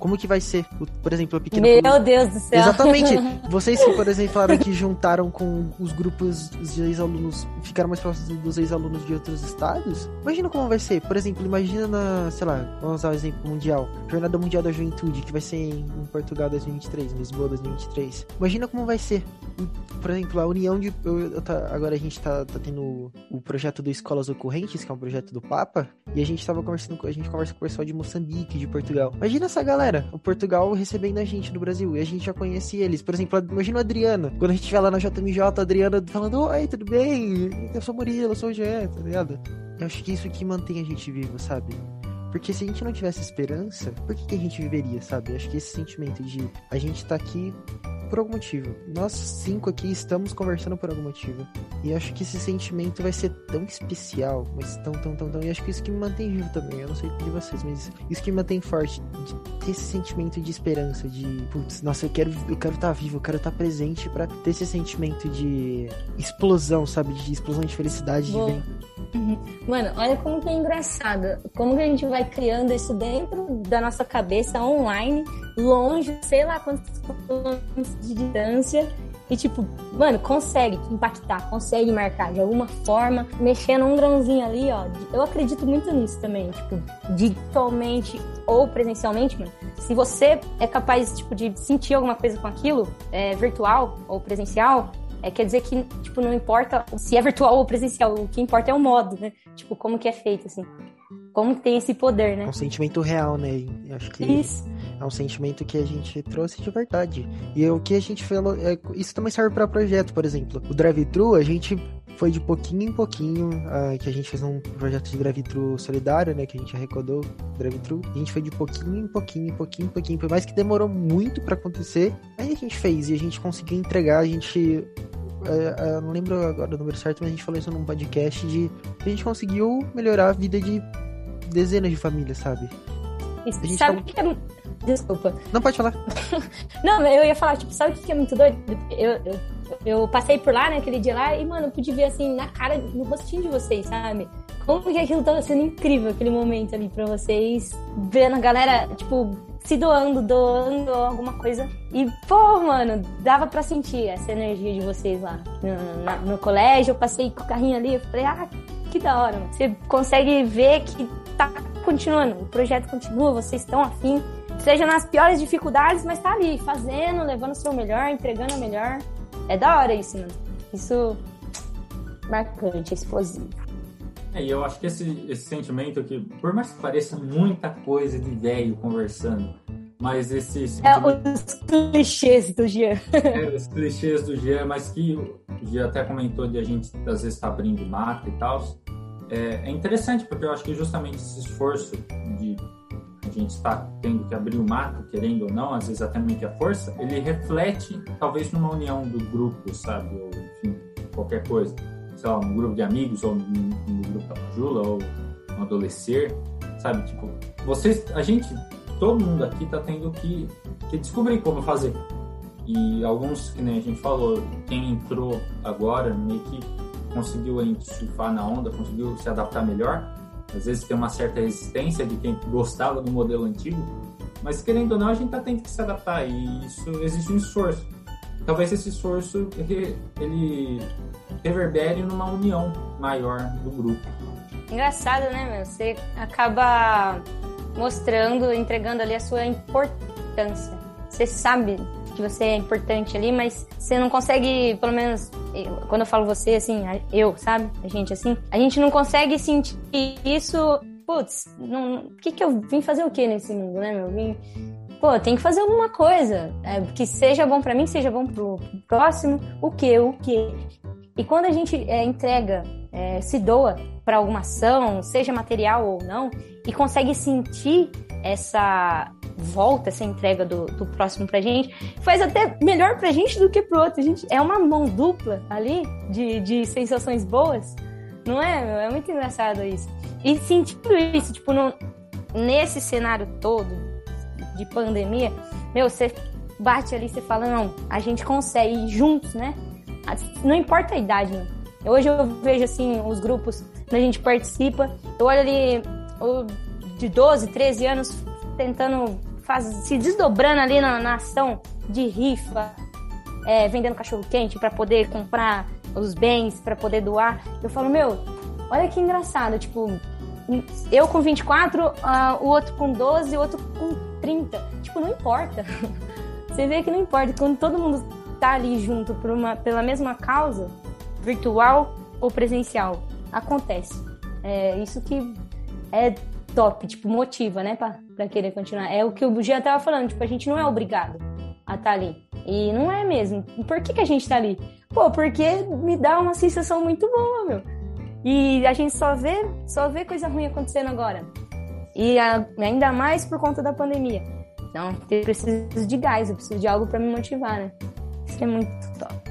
como que vai ser, por exemplo, a pequena Meu. Deus do céu. Exatamente. Vocês que, por exemplo, falaram que juntaram com os grupos de ex-alunos, ficaram mais próximos dos ex-alunos de outros estados. Imagina como vai ser. Por exemplo, imagina na, sei lá, vamos usar o exemplo mundial. Jornada Mundial da Juventude, que vai ser em, Portugal 2023, em Lisboa 2023. Imagina como vai ser. Por exemplo, a união de. Eu, eu tá, agora a gente tá, tá tendo o projeto do Escolas Ocorrentes, que é um projeto do Papa, e a gente tava conversando. A gente conversa com o pessoal de Moçambique, de Portugal. Imagina essa galera o Portugal recebendo a gente no Brasil. E a gente já conhece eles. Por exemplo, imagina a Adriana. Quando a gente estiver lá na JMJ, a Adriana falando: Oi, tudo bem? Eu sou Murilo, eu sou o Gé, tá ligado? Eu acho que isso que mantém a gente vivo, sabe? Porque se a gente não tivesse esperança, por que, que a gente viveria, sabe? Acho que esse sentimento de a gente tá aqui por algum motivo. Nós cinco aqui estamos conversando por algum motivo. E acho que esse sentimento vai ser tão especial, mas tão, tão, tão, tão. E acho que isso que me mantém vivo também. Eu não sei de vocês, mas isso que me mantém forte. De ter esse sentimento de esperança, de, putz, nossa, eu quero eu quero estar tá vivo, eu quero estar tá presente para ter esse sentimento de explosão, sabe? De explosão de felicidade Bom. de. Mano, olha como que é engraçado. Como que a gente vai criando isso dentro da nossa cabeça online, longe, sei lá quantos quilômetros de distância. E, tipo, mano, consegue impactar, consegue marcar de alguma forma, mexendo um grãozinho ali, ó. Eu acredito muito nisso também, tipo, de totalmente ou presencialmente, mano, se você é capaz, tipo, de sentir alguma coisa com aquilo, é, virtual ou presencial, é, quer dizer que, tipo, não importa se é virtual ou presencial, o que importa é o modo, né? Tipo, como que é feito, assim. Como tem esse poder, né? É um sentimento real, né? Eu acho que Isso. é um sentimento que a gente trouxe de verdade. E o que a gente falou, é, isso também serve para projeto, por exemplo. O drive-thru, a gente foi de pouquinho em pouquinho, ah, que a gente fez um projeto de drive-thru solidário, né? Que a gente arrecadou drive-thru. A gente foi de pouquinho em pouquinho, em pouquinho em pouquinho. Por mais que demorou muito para acontecer, aí a gente fez e a gente conseguiu entregar, a gente é, é, eu não lembro agora o número certo, mas a gente falou isso num podcast de a gente conseguiu melhorar a vida de dezenas de famílias, sabe? Sabe tá- o que é... Desculpa. Não pode falar. Não, eu ia falar, tipo, sabe o que é muito doido? Eu, eu, eu passei por lá, né, aquele dia lá, e, mano, eu pude ver, assim, na cara, no rostinho de vocês, sabe? Como que aquilo tava sendo incrível, aquele momento ali pra vocês, vendo a galera, tipo, se doando, doando alguma coisa. E, pô, mano, dava pra sentir essa energia de vocês lá. No, no colégio, eu passei com o carrinho ali, eu falei, ah, que da hora, mano. Você consegue ver que tá continuando, o projeto continua, vocês estão afim seja nas piores dificuldades, mas tá ali, fazendo, levando o seu melhor, entregando o melhor. É da hora isso, mano. Isso marcante, explosivo. É, e eu acho que esse, esse sentimento que, por mais que pareça muita coisa de velho conversando, mas esse É sentimento, os clichês do Jean. é, os clichês do Jean, mas que o Jean até comentou de a gente às vezes tá abrindo mata e tal, é, é interessante, porque eu acho que justamente esse esforço de a gente está tendo que abrir o mato, querendo ou não, às vezes até meio que a força, ele reflete talvez numa união do grupo, sabe? Ou enfim, qualquer coisa. Sei lá, um grupo de amigos, ou no, no grupo da Pajula, ou um adolescer, sabe? Tipo, vocês, a gente, todo mundo aqui tá tendo que, que descobrir como fazer. E alguns, que nem a gente falou, quem entrou agora meio que conseguiu surfar na onda, conseguiu se adaptar melhor. Às vezes tem uma certa resistência de quem gostava do modelo antigo, mas querendo ou não, a gente tá tendo que se adaptar e isso exige um esforço. Talvez esse esforço ele, reverbere numa união maior do grupo. Engraçado, né, meu? Você acaba mostrando, entregando ali a sua importância. Você sabe que você é importante ali, mas você não consegue, pelo menos, quando eu falo você, assim, eu, sabe? A gente, assim, a gente não consegue sentir isso. Putz, o que que eu vim fazer o que nesse mundo, né, meu? Eu Vim, pô, tem que fazer alguma coisa. é, que seja bom pra mim, seja bom pro, próximo. O que? O que? E quando a gente é, entrega, é, se doa para alguma ação, seja material ou não, e consegue sentir essa volta, essa entrega do, do próximo pra gente, faz até melhor pra gente do que pro outro. A gente, é uma mão dupla ali de, de sensações boas, não é? É muito engraçado isso. E sentindo isso, tipo, no, nesse cenário todo de pandemia, meu, você bate ali, você fala, não, a gente consegue juntos, né? Não importa a idade? Hoje eu vejo, assim, os grupos que a gente participa, eu olho ali de 12, 13 anos tentando fazer, se desdobrando ali na, na ação de rifa, é, vendendo cachorro quente para poder comprar os bens, para poder doar. Eu falo, meu, olha que engraçado, tipo, eu com 24, ah, o outro com 12, o outro com 30. Tipo, não importa. Você vê que não importa. Quando todo mundo tá ali junto por uma, pela mesma causa, virtual ou presencial, acontece. É isso que é top, tipo, motiva, né, pra, pra querer continuar. É o que o Jean tava falando, tipo, a gente não é obrigado a estar ali. E não é mesmo. Por que, que a gente tá ali? Pô, porque me dá uma sensação muito boa, meu. E a gente só vê, só vê coisa ruim acontecendo agora. E a- ainda mais por conta da pandemia. Então, eu preciso de gás, eu preciso de algo pra me motivar, né? Isso é muito top.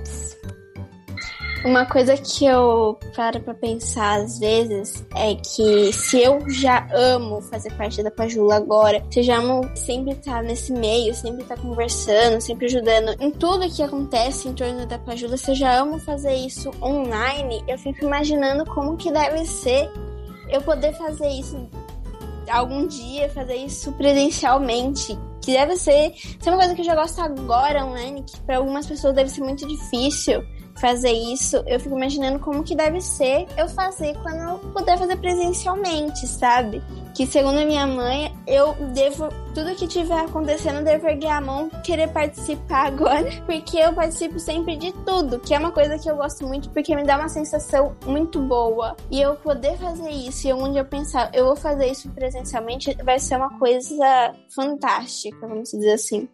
Uma coisa que eu paro pra pensar às vezes é que se eu já amo fazer parte da Pajula agora, se eu já amo sempre estar nesse meio, sempre estar conversando, sempre ajudando em tudo que acontece em torno da Pajula, se eu já amo fazer isso online, eu fico imaginando como que deve ser eu poder fazer isso algum dia, fazer isso presencialmente. Que deve ser, ser uma coisa que eu já gosto agora online, que para algumas pessoas deve ser muito difícil fazer isso, eu fico imaginando como que deve ser eu fazer quando eu puder fazer presencialmente, sabe? Que segundo a minha mãe, eu devo, tudo que tiver acontecendo, eu devo erguer a mão, querer participar agora, porque eu participo sempre de tudo, que é uma coisa que eu gosto muito, porque me dá uma sensação muito boa. E eu poder fazer isso, e onde eu pensar, eu vou fazer isso presencialmente, vai ser uma coisa fantástica, vamos dizer assim.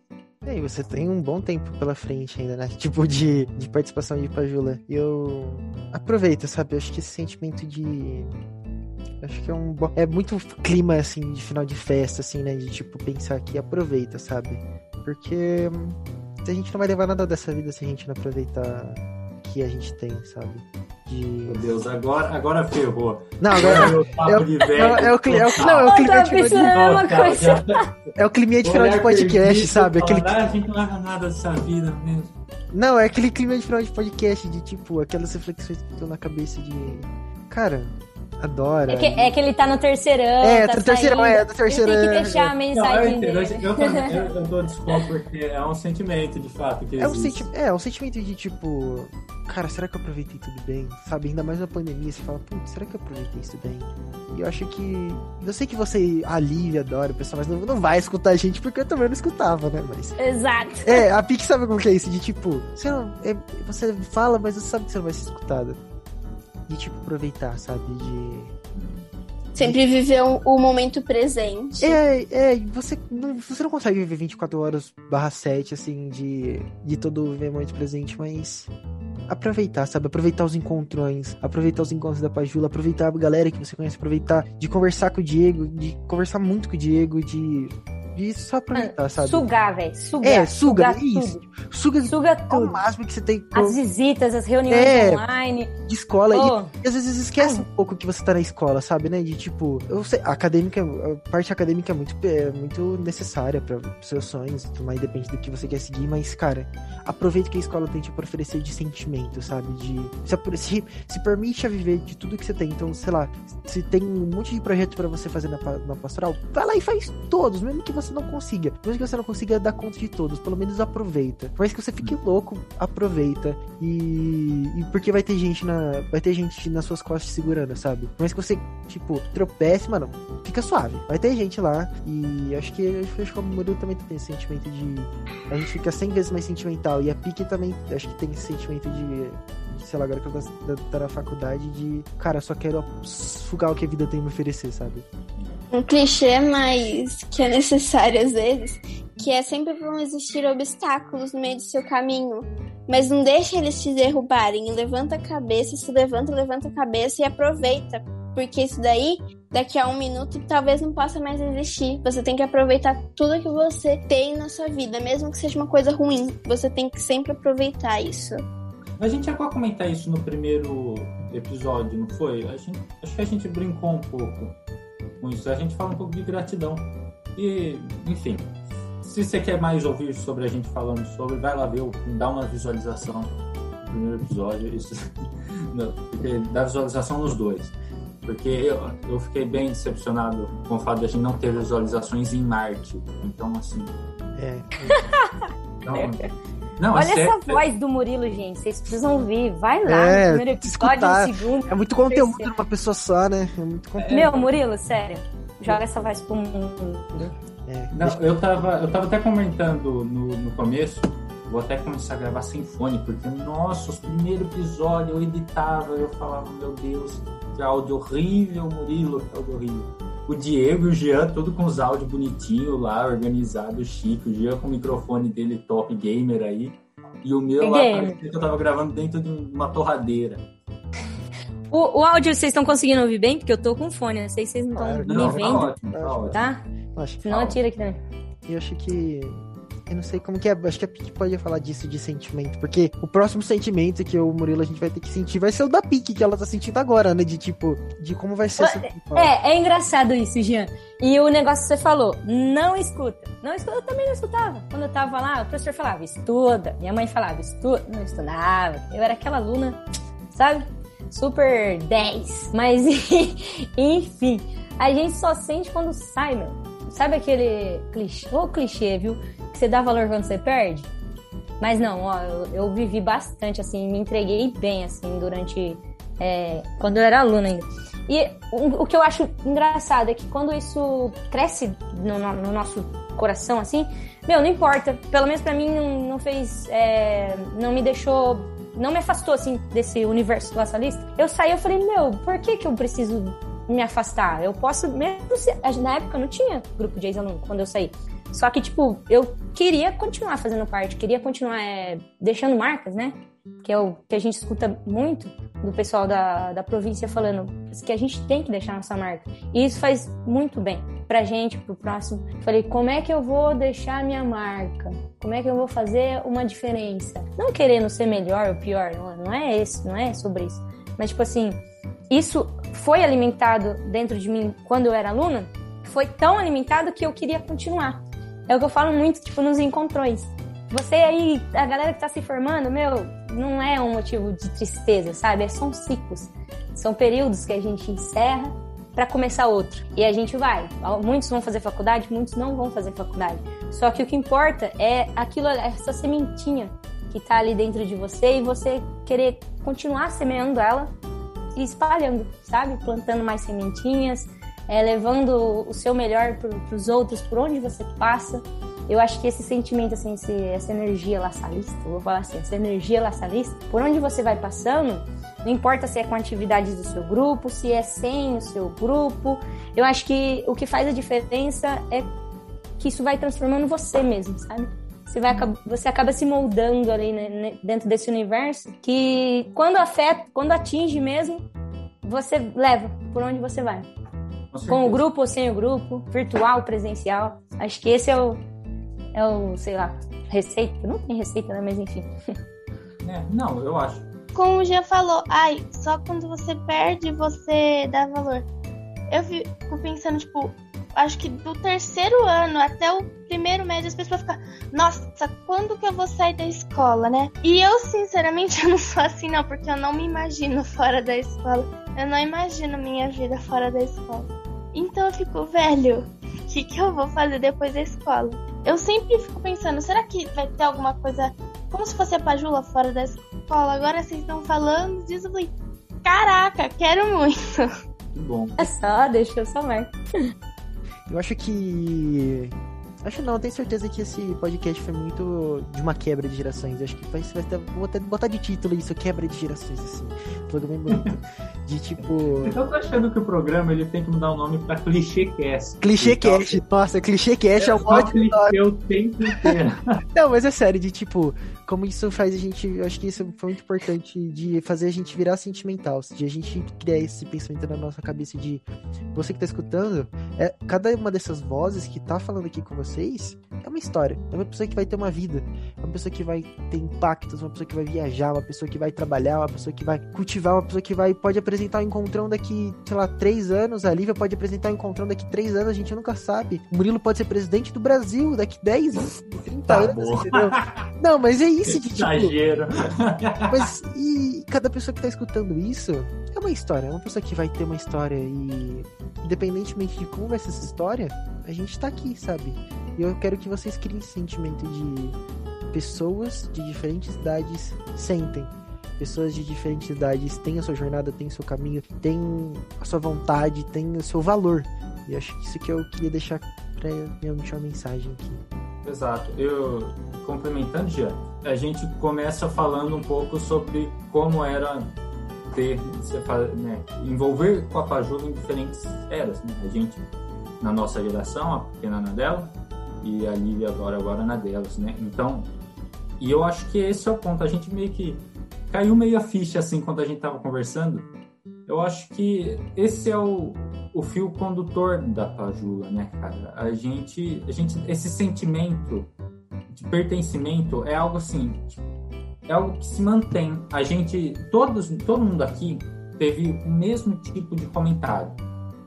E você tem um bom tempo pela frente ainda, né? Tipo, de, de participação de Pajula. E eu aproveito, sabe? Eu acho que esse sentimento de. Acho que é um bom. É muito clima, assim, de final de festa, assim, né? De, tipo, pensar que aproveita, sabe? Porque hum, a gente não vai levar nada dessa vida se a gente não aproveitar que a gente tem, sabe? De... Meu Deus, agora, agora ferrou. Não, agora. É, é, é, é, o, o, não, o clima de final de É o clima de final de podcast, sabe? Aquele... A gente não leva nada dessa vida mesmo. Não, é aquele clima de final de podcast, de tipo, aquelas reflexões que estão na cabeça de. Cara, adora. É que, é que ele tá no terceirão. É, tá no terceirão, é, no terceirão. Ele tem que deixar a mensagem não, eu, entendo, eu, eu, eu, dou desconto porque é um sentimento, de fato, que é um, senti é, um sentimento de tipo, cara, será que eu aproveitei tudo bem? Sabe, ainda mais na pandemia, você fala, putz, será que eu aproveitei isso bem? E eu acho que. Eu sei que você alivia, adora o pessoal, mas não, não vai escutar a gente porque eu também não escutava, né? Mas. Exato. É, a Pix sabe como que é isso? De tipo, você, não, é, você fala, mas você sabe que você não vai ser escutada. De tipo, aproveitar, sabe? De Sempre viver o, o momento presente. É, é, você não, você não consegue viver 24 horas barra 7, assim, de, de todo o momento presente, mas aproveitar, sabe? Aproveitar os encontrões, aproveitar os encontros da Pajula, aproveitar a galera que você conhece, aproveitar de conversar com o Diego, de conversar muito com o Diego, de de só aproveitar, sabe? Sugar, velho. Sugar. É, suga, sugar isso. Tudo. Suga, suga tudo. o máximo que você tem. As visitas, as reuniões é, online. De escola. Oh. E, às vezes esquece um pouco que você tá na escola, sabe, né? De tipo, eu sei, a acadêmica, a parte acadêmica é muito, é muito necessária para seus sonhos e tudo mais, depende do que você quer seguir, mas, cara, aproveita que a escola tem tipo, pra oferecer de sentimento, sabe? De. Se, se, se permite a viver de tudo que você tem. Então, sei lá, se tem um monte de projeto para você fazer na, na pastoral, vai lá e faz todos, mesmo que você não consiga. Mesmo que você não consiga dar conta de todos, pelo menos aproveita. Por mais que você fique louco, aproveita. E, e porque vai ter gente na. Vai ter gente nas suas costas segurando, sabe? Por mais que você, tipo, tropece, mano, fica suave. Vai ter gente lá. E acho que acho que o Murilo também tem esse sentimento de. A gente fica 100 vezes mais sentimental. E a Pique também acho que tem esse sentimento de sei lá, agora que eu tô, tô na faculdade, de, cara, só quero sugar o que a vida tem a me oferecer, sabe? Um clichê, mas que é necessário às vezes, que é sempre vão existir obstáculos no meio do seu caminho. Mas não deixe eles te derrubarem. Levanta a cabeça, se levanta, levanta a cabeça e aproveita. Porque isso daí, daqui a um minuto, talvez não possa mais existir. Você tem que aproveitar tudo que você tem na sua vida, mesmo que seja uma coisa ruim. Você tem que sempre aproveitar isso. A gente chegou a comentar isso no primeiro episódio, não foi? Gente, acho que a gente brincou um pouco com isso. A gente fala um pouco de gratidão. E, enfim, se você quer mais ouvir sobre a gente falando sobre, vai lá ver, dá uma visualização no primeiro episódio. Isso, não, dá visualização nos dois. Porque eu, eu fiquei bem decepcionado com o fato de a gente não ter visualizações em Marte. Então, assim. É. Então, não, Olha essa é... voz do Murilo, gente. Vocês precisam ouvir. Vai lá é, no primeiro episódio, no segundo. É muito conteúdo numa pessoa só, né? É muito conteúdo. Meu, Murilo, sério. Joga essa voz pro mundo. É, não, eu tava, eu tava até comentando no, no começo. Vou até começar a gravar sem fone, porque, nossa, os primeiros episódios eu editava, eu falava, meu Deus, que áudio horrível, Murilo, que áudio horrível o Diego e o Jean, tudo com os áudios bonitinhos lá, organizado, chique. O Jean com o microfone dele top gamer aí. E o meu lá, que eu tava gravando dentro de uma torradeira. O, o áudio vocês estão conseguindo ouvir bem? Porque eu tô com fone, não sei se vocês não estão me vendo. Tá, ótimo, tá, ótimo. tá? Senão eu tiro aqui também. Eu acho que eu não sei como que é. Acho que a Pique pode falar disso de sentimento. Porque o próximo sentimento que o Murilo a gente vai ter que sentir vai ser o da Pique, que ela tá sentindo agora, né? De tipo, de como vai ser essa. É, é engraçado isso, Jean. E o negócio que você falou, não escuta. Não escuta, eu também não escutava. Quando eu tava lá, o professor falava, estuda. Minha mãe falava, estuda. Não estudava. Eu era aquela aluna, sabe? Super 10. Mas, enfim, a gente só sente quando sai, meu. Sabe aquele clichê, ou clichê, viu? que você dá valor quando você perde? Mas não, ó, eu, eu vivi bastante, assim, me entreguei bem, assim, durante. É, quando eu era aluna ainda. E o, o, que eu acho engraçado é que quando isso cresce no, no, no nosso coração, assim, meu, não importa. Pelo menos para mim não, não fez. É, não me deixou. Não me afastou, assim, desse universo laçalista. Eu saí eu falei, meu, por que que eu preciso me afastar? Eu posso, mesmo se. Na época não tinha grupo de ex-aluno quando eu saí. Só que, tipo, eu queria continuar fazendo parte, queria continuar é, deixando marcas, né? Que é o que a gente escuta muito do pessoal da, da província falando que a gente tem que deixar nossa marca. E isso faz muito bem pra gente, pro próximo. Falei, como é que eu vou deixar minha marca? Como é que eu vou fazer uma diferença? Não querendo ser melhor ou pior, não, não é esse, não é sobre isso. Mas, tipo assim, isso foi alimentado dentro de mim quando eu era aluna, foi tão alimentado que eu queria continuar. É o que eu falo muito, tipo, nos encontrões. Você aí, a galera que tá se formando, meu, não é um motivo de tristeza, sabe? É, são ciclos. São períodos que a gente encerra para começar outro. E a gente vai. Muitos vão fazer faculdade, muitos não vão fazer faculdade. Só que o que importa é aquilo, essa sementinha que tá ali dentro de você e você querer continuar semeando ela e espalhando, sabe? Plantando mais sementinhas, é, levando o seu melhor para os outros, por onde você passa. Eu acho que esse sentimento, assim, esse, essa energia laçalista, vou falar assim, essa energia laçalista, por onde você vai passando, não importa se é com atividades do seu grupo, se é sem o seu grupo, eu acho que o que faz a diferença é que isso vai transformando você mesmo, sabe? Você, vai, você acaba se moldando ali né, dentro desse universo que quando afeta, quando atinge mesmo, você leva por onde você vai. Com, com o grupo ou sem o grupo, virtual, presencial. Acho que esse é o, é o, sei lá, receita. Não tem receita, né? Mas enfim. É, não, eu acho. Como já falou, ai, só quando você perde você dá valor. Eu fico pensando, tipo, acho que do terceiro ano até o primeiro médio as pessoas ficam, nossa, quando que eu vou sair da escola, né? E eu, sinceramente, eu não sou assim, não, porque eu não me imagino fora da escola. Eu não imagino minha vida fora da escola. Então eu fico, velho, o que, que eu vou fazer depois da escola? Eu sempre fico pensando, será que vai ter alguma coisa como se fosse a Pajula fora da escola? Agora vocês estão falando disso, eu falei, caraca, quero muito. Bom. É só, deixa eu somar. Eu acho que Acho não, tenho certeza que esse podcast foi muito de uma quebra de gerações. Acho que vai, vai ter, vou até botar de título isso, quebra de gerações, assim. Tudo bem bonito. De tipo. Eu tô achando que o programa ele tem que mudar o nome pra Clichê Cast. Clichê Cast, nossa, Clichê Cast é, é um ótimo nome. o tempo inteiro. não, mas é sério, de tipo, como isso faz a gente. Eu acho que isso foi muito importante de fazer a gente virar sentimental, de a gente criar esse pensamento na nossa cabeça de você que tá escutando, é, cada uma dessas vozes que tá falando aqui com vocês é uma história. É uma pessoa que vai ter uma vida, é uma pessoa que vai ter impactos, uma pessoa que vai viajar, uma pessoa que vai trabalhar, uma pessoa que vai cultivar, uma pessoa que vai pode apresentar um encontrão daqui, sei lá, três anos, a Lívia pode apresentar um encontrão daqui três anos, a gente nunca sabe. O Murilo pode ser presidente do Brasil daqui 10, 30 tá anos, bom. entendeu? Não, mas é isso de tipo. Exagero. Mas e cada pessoa que tá escutando isso é uma história. É uma pessoa que vai ter uma história e, independentemente de como vai ser essa história, a gente tá aqui, sabe? E eu quero que vocês criem esse sentimento de pessoas de diferentes idades sentem. Pessoas de diferentes idades têm a sua jornada, têm o seu caminho, têm a sua vontade, têm o seu valor. E acho que isso que eu queria deixar pra minha última mensagem aqui. Exato. Eu, complementando, já, a gente começa falando um pouco sobre como era ter, né, envolver com a em diferentes eras. Né? A gente, na nossa geração, a pequena na dela, e a Lívia agora, agora na delas, né? Então, e eu acho que esse é o ponto. A gente meio que caiu meio a ficha, assim, quando a gente tava conversando. Eu acho que esse é o, o fio condutor da Pajula, né, cara? A gente, a gente, esse sentimento de pertencimento é algo assim, é algo que se mantém. A gente, todos, todo mundo aqui teve o mesmo tipo de comentário.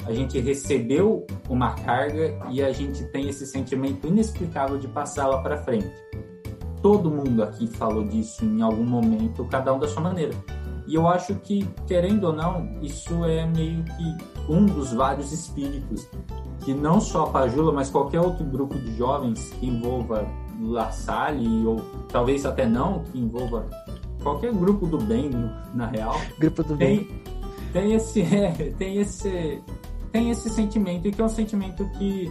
A gente recebeu uma carga e a gente tem esse sentimento inexplicável de passá-la para frente. Todo mundo aqui falou disso em algum momento, cada um da sua maneira. E eu acho que, querendo ou não, isso é meio que um dos vários espíritos que não só a Pajula, mas qualquer outro grupo de jovens que envolva La Salle, ou talvez até não, que envolva qualquer grupo do bem, na real. Grupo do tem, bem. Tem esse, é, tem esse, tem esse sentimento, e que é um sentimento que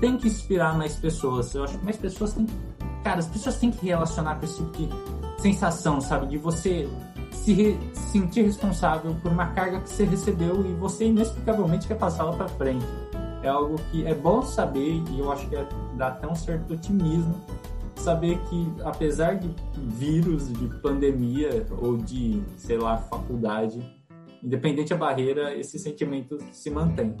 tem que inspirar mais pessoas. Eu acho que mais pessoas têm que. Cara, as pessoas têm que relacionar com esse tipo de sensação, sabe? De você se re sentir responsável por uma carga que você recebeu e você inexplicavelmente quer passá-la para frente. É algo que é bom saber e eu acho que é, dá até um certo otimismo saber que apesar de vírus, de pandemia ou de, sei lá, faculdade, independente da barreira, esse sentimento se mantém.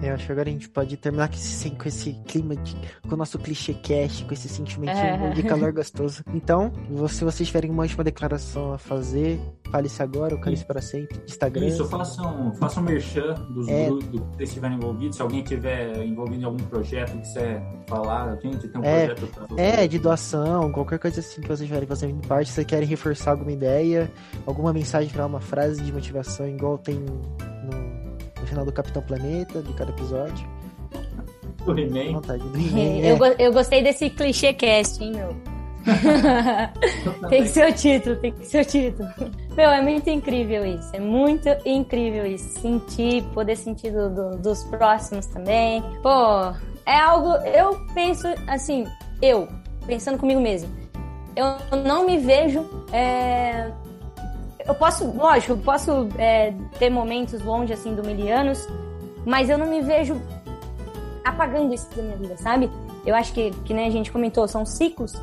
Eu acho que agora a gente pode terminar com esse, com esse clima, de, com o nosso clichê cast, com esse sentimento é. de calor gostoso. Então, se vocês tiverem uma última declaração a fazer, fale-se agora ou cale-se para sempre. Instagram. Isso, façam, façam merchan dos é. grupos do que vocês estiverem envolvidos. Se alguém estiver envolvido em algum projeto que quiser falar, gente, tem um é, projeto pra É, de doação, qualquer coisa assim que vocês tiverem fazendo parte, se vocês querem reforçar alguma ideia, alguma mensagem final, uma frase de motivação, igual tem no final do Capitão Planeta, de cada episódio. Do He-Man. É, eu, eu gostei desse clichê cast, hein, meu? tem que ser o título, tem que ser o título. Meu, é muito incrível isso. É muito incrível isso. Sentir, poder sentir do, do, dos próximos também. Pô, é algo. Eu penso assim, eu, pensando comigo mesmo. Eu não me vejo é, eu posso, lógico, eu posso é, ter momentos longe assim do Milianos, mas eu não me vejo apagando isso da minha vida, sabe? Eu acho que, que nem a gente comentou, são ciclos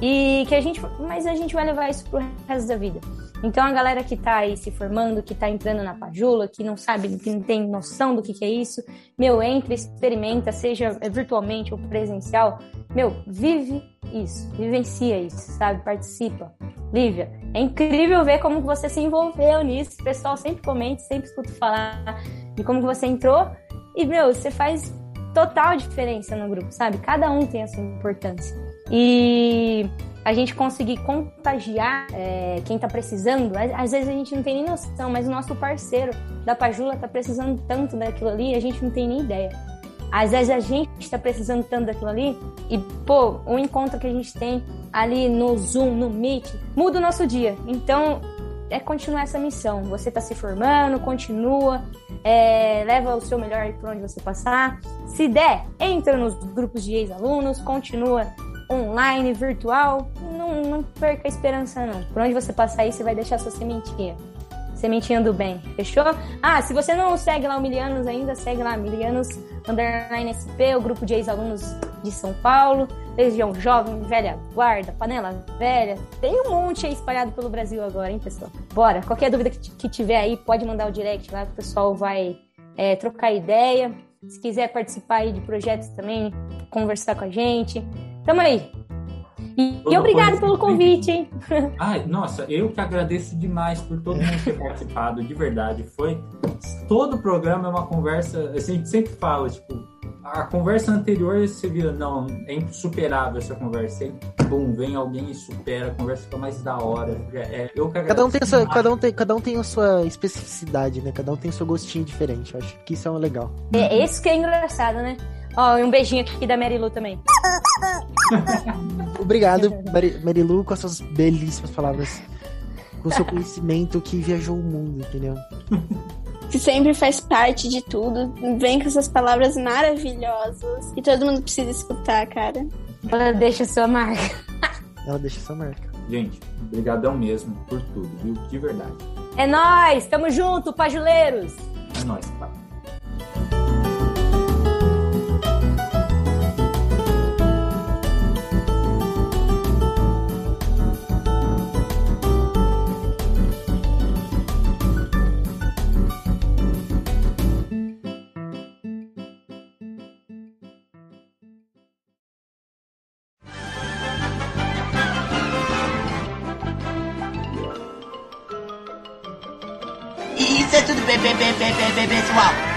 e que a gente, mas a gente vai levar isso pro resto da vida. Então a galera que tá aí se formando, que tá entrando na pajula, que não sabe, que não tem noção do que, que é isso, meu, entra, experimenta, seja virtualmente ou presencial, meu, vive isso, vivencia isso, sabe? Participa. Lívia, é incrível ver como você se envolveu nisso. O pessoal sempre comenta, sempre escuta falar de como você entrou. E, meu, você faz total diferença no grupo, sabe? Cada um tem a sua importância. E a gente conseguir contagiar é, quem tá precisando, às vezes a gente não tem nem noção, mas o nosso parceiro da Pajula tá precisando tanto daquilo ali, a gente não tem nem ideia. Às vezes a gente está precisando tanto daquilo ali e, pô, o encontro que a gente tem ali no Zoom, no Meet, muda o nosso dia. Então, é continuar essa missão. Você está se formando, continua, é, leva o seu melhor para onde você passar. Se der, entra nos grupos de ex-alunos, continua online, virtual. Não, não perca a esperança, não. Por onde você passar aí, você vai deixar sua sementinha. Sementinha do bem, fechou? Ah, se você não segue lá o Milianos ainda, segue lá Milianos Underline SP, o grupo de ex-alunos de São Paulo, Legião Jovem, Velha Guarda, Panela Velha. Tem um monte aí espalhado pelo Brasil agora, hein, pessoal? Bora, qualquer dúvida que, que tiver aí, pode mandar o direct lá que o pessoal vai é, trocar ideia. Se quiser participar aí de projetos também, conversar com a gente. Tamo aí. E, e obrigado pelo convite, hein? Ai, nossa, eu que agradeço demais por todo mundo ter participado, de verdade. Foi. Todo o programa é uma conversa. A gente sempre fala, tipo, a conversa anterior você vira, não, é insuperável essa conversa. Aí, bum, vem alguém e supera, a conversa fica mais da hora. É, eu que cada um tem sua, cada um tem Cada um tem a sua especificidade, né? Cada um tem o seu gostinho diferente. Eu acho que isso é um legal. É, isso que é engraçado, né? Ó, oh, e um beijinho aqui da Mary Lu também. Obrigado, Mary, Lu, com as suas belíssimas palavras. Com o seu conhecimento que viajou o mundo, entendeu? Que sempre faz parte de tudo. Vem com essas palavras maravilhosas. E todo mundo precisa escutar, cara. Ela deixa sua marca. Ela deixa sua marca. Gente, brigadão mesmo por tudo, viu? De verdade. É nós, tamo junto, pajuleiros. É nós, pai. Isso é tudo bem, bem, bem, bem, bem, bem, pessoal.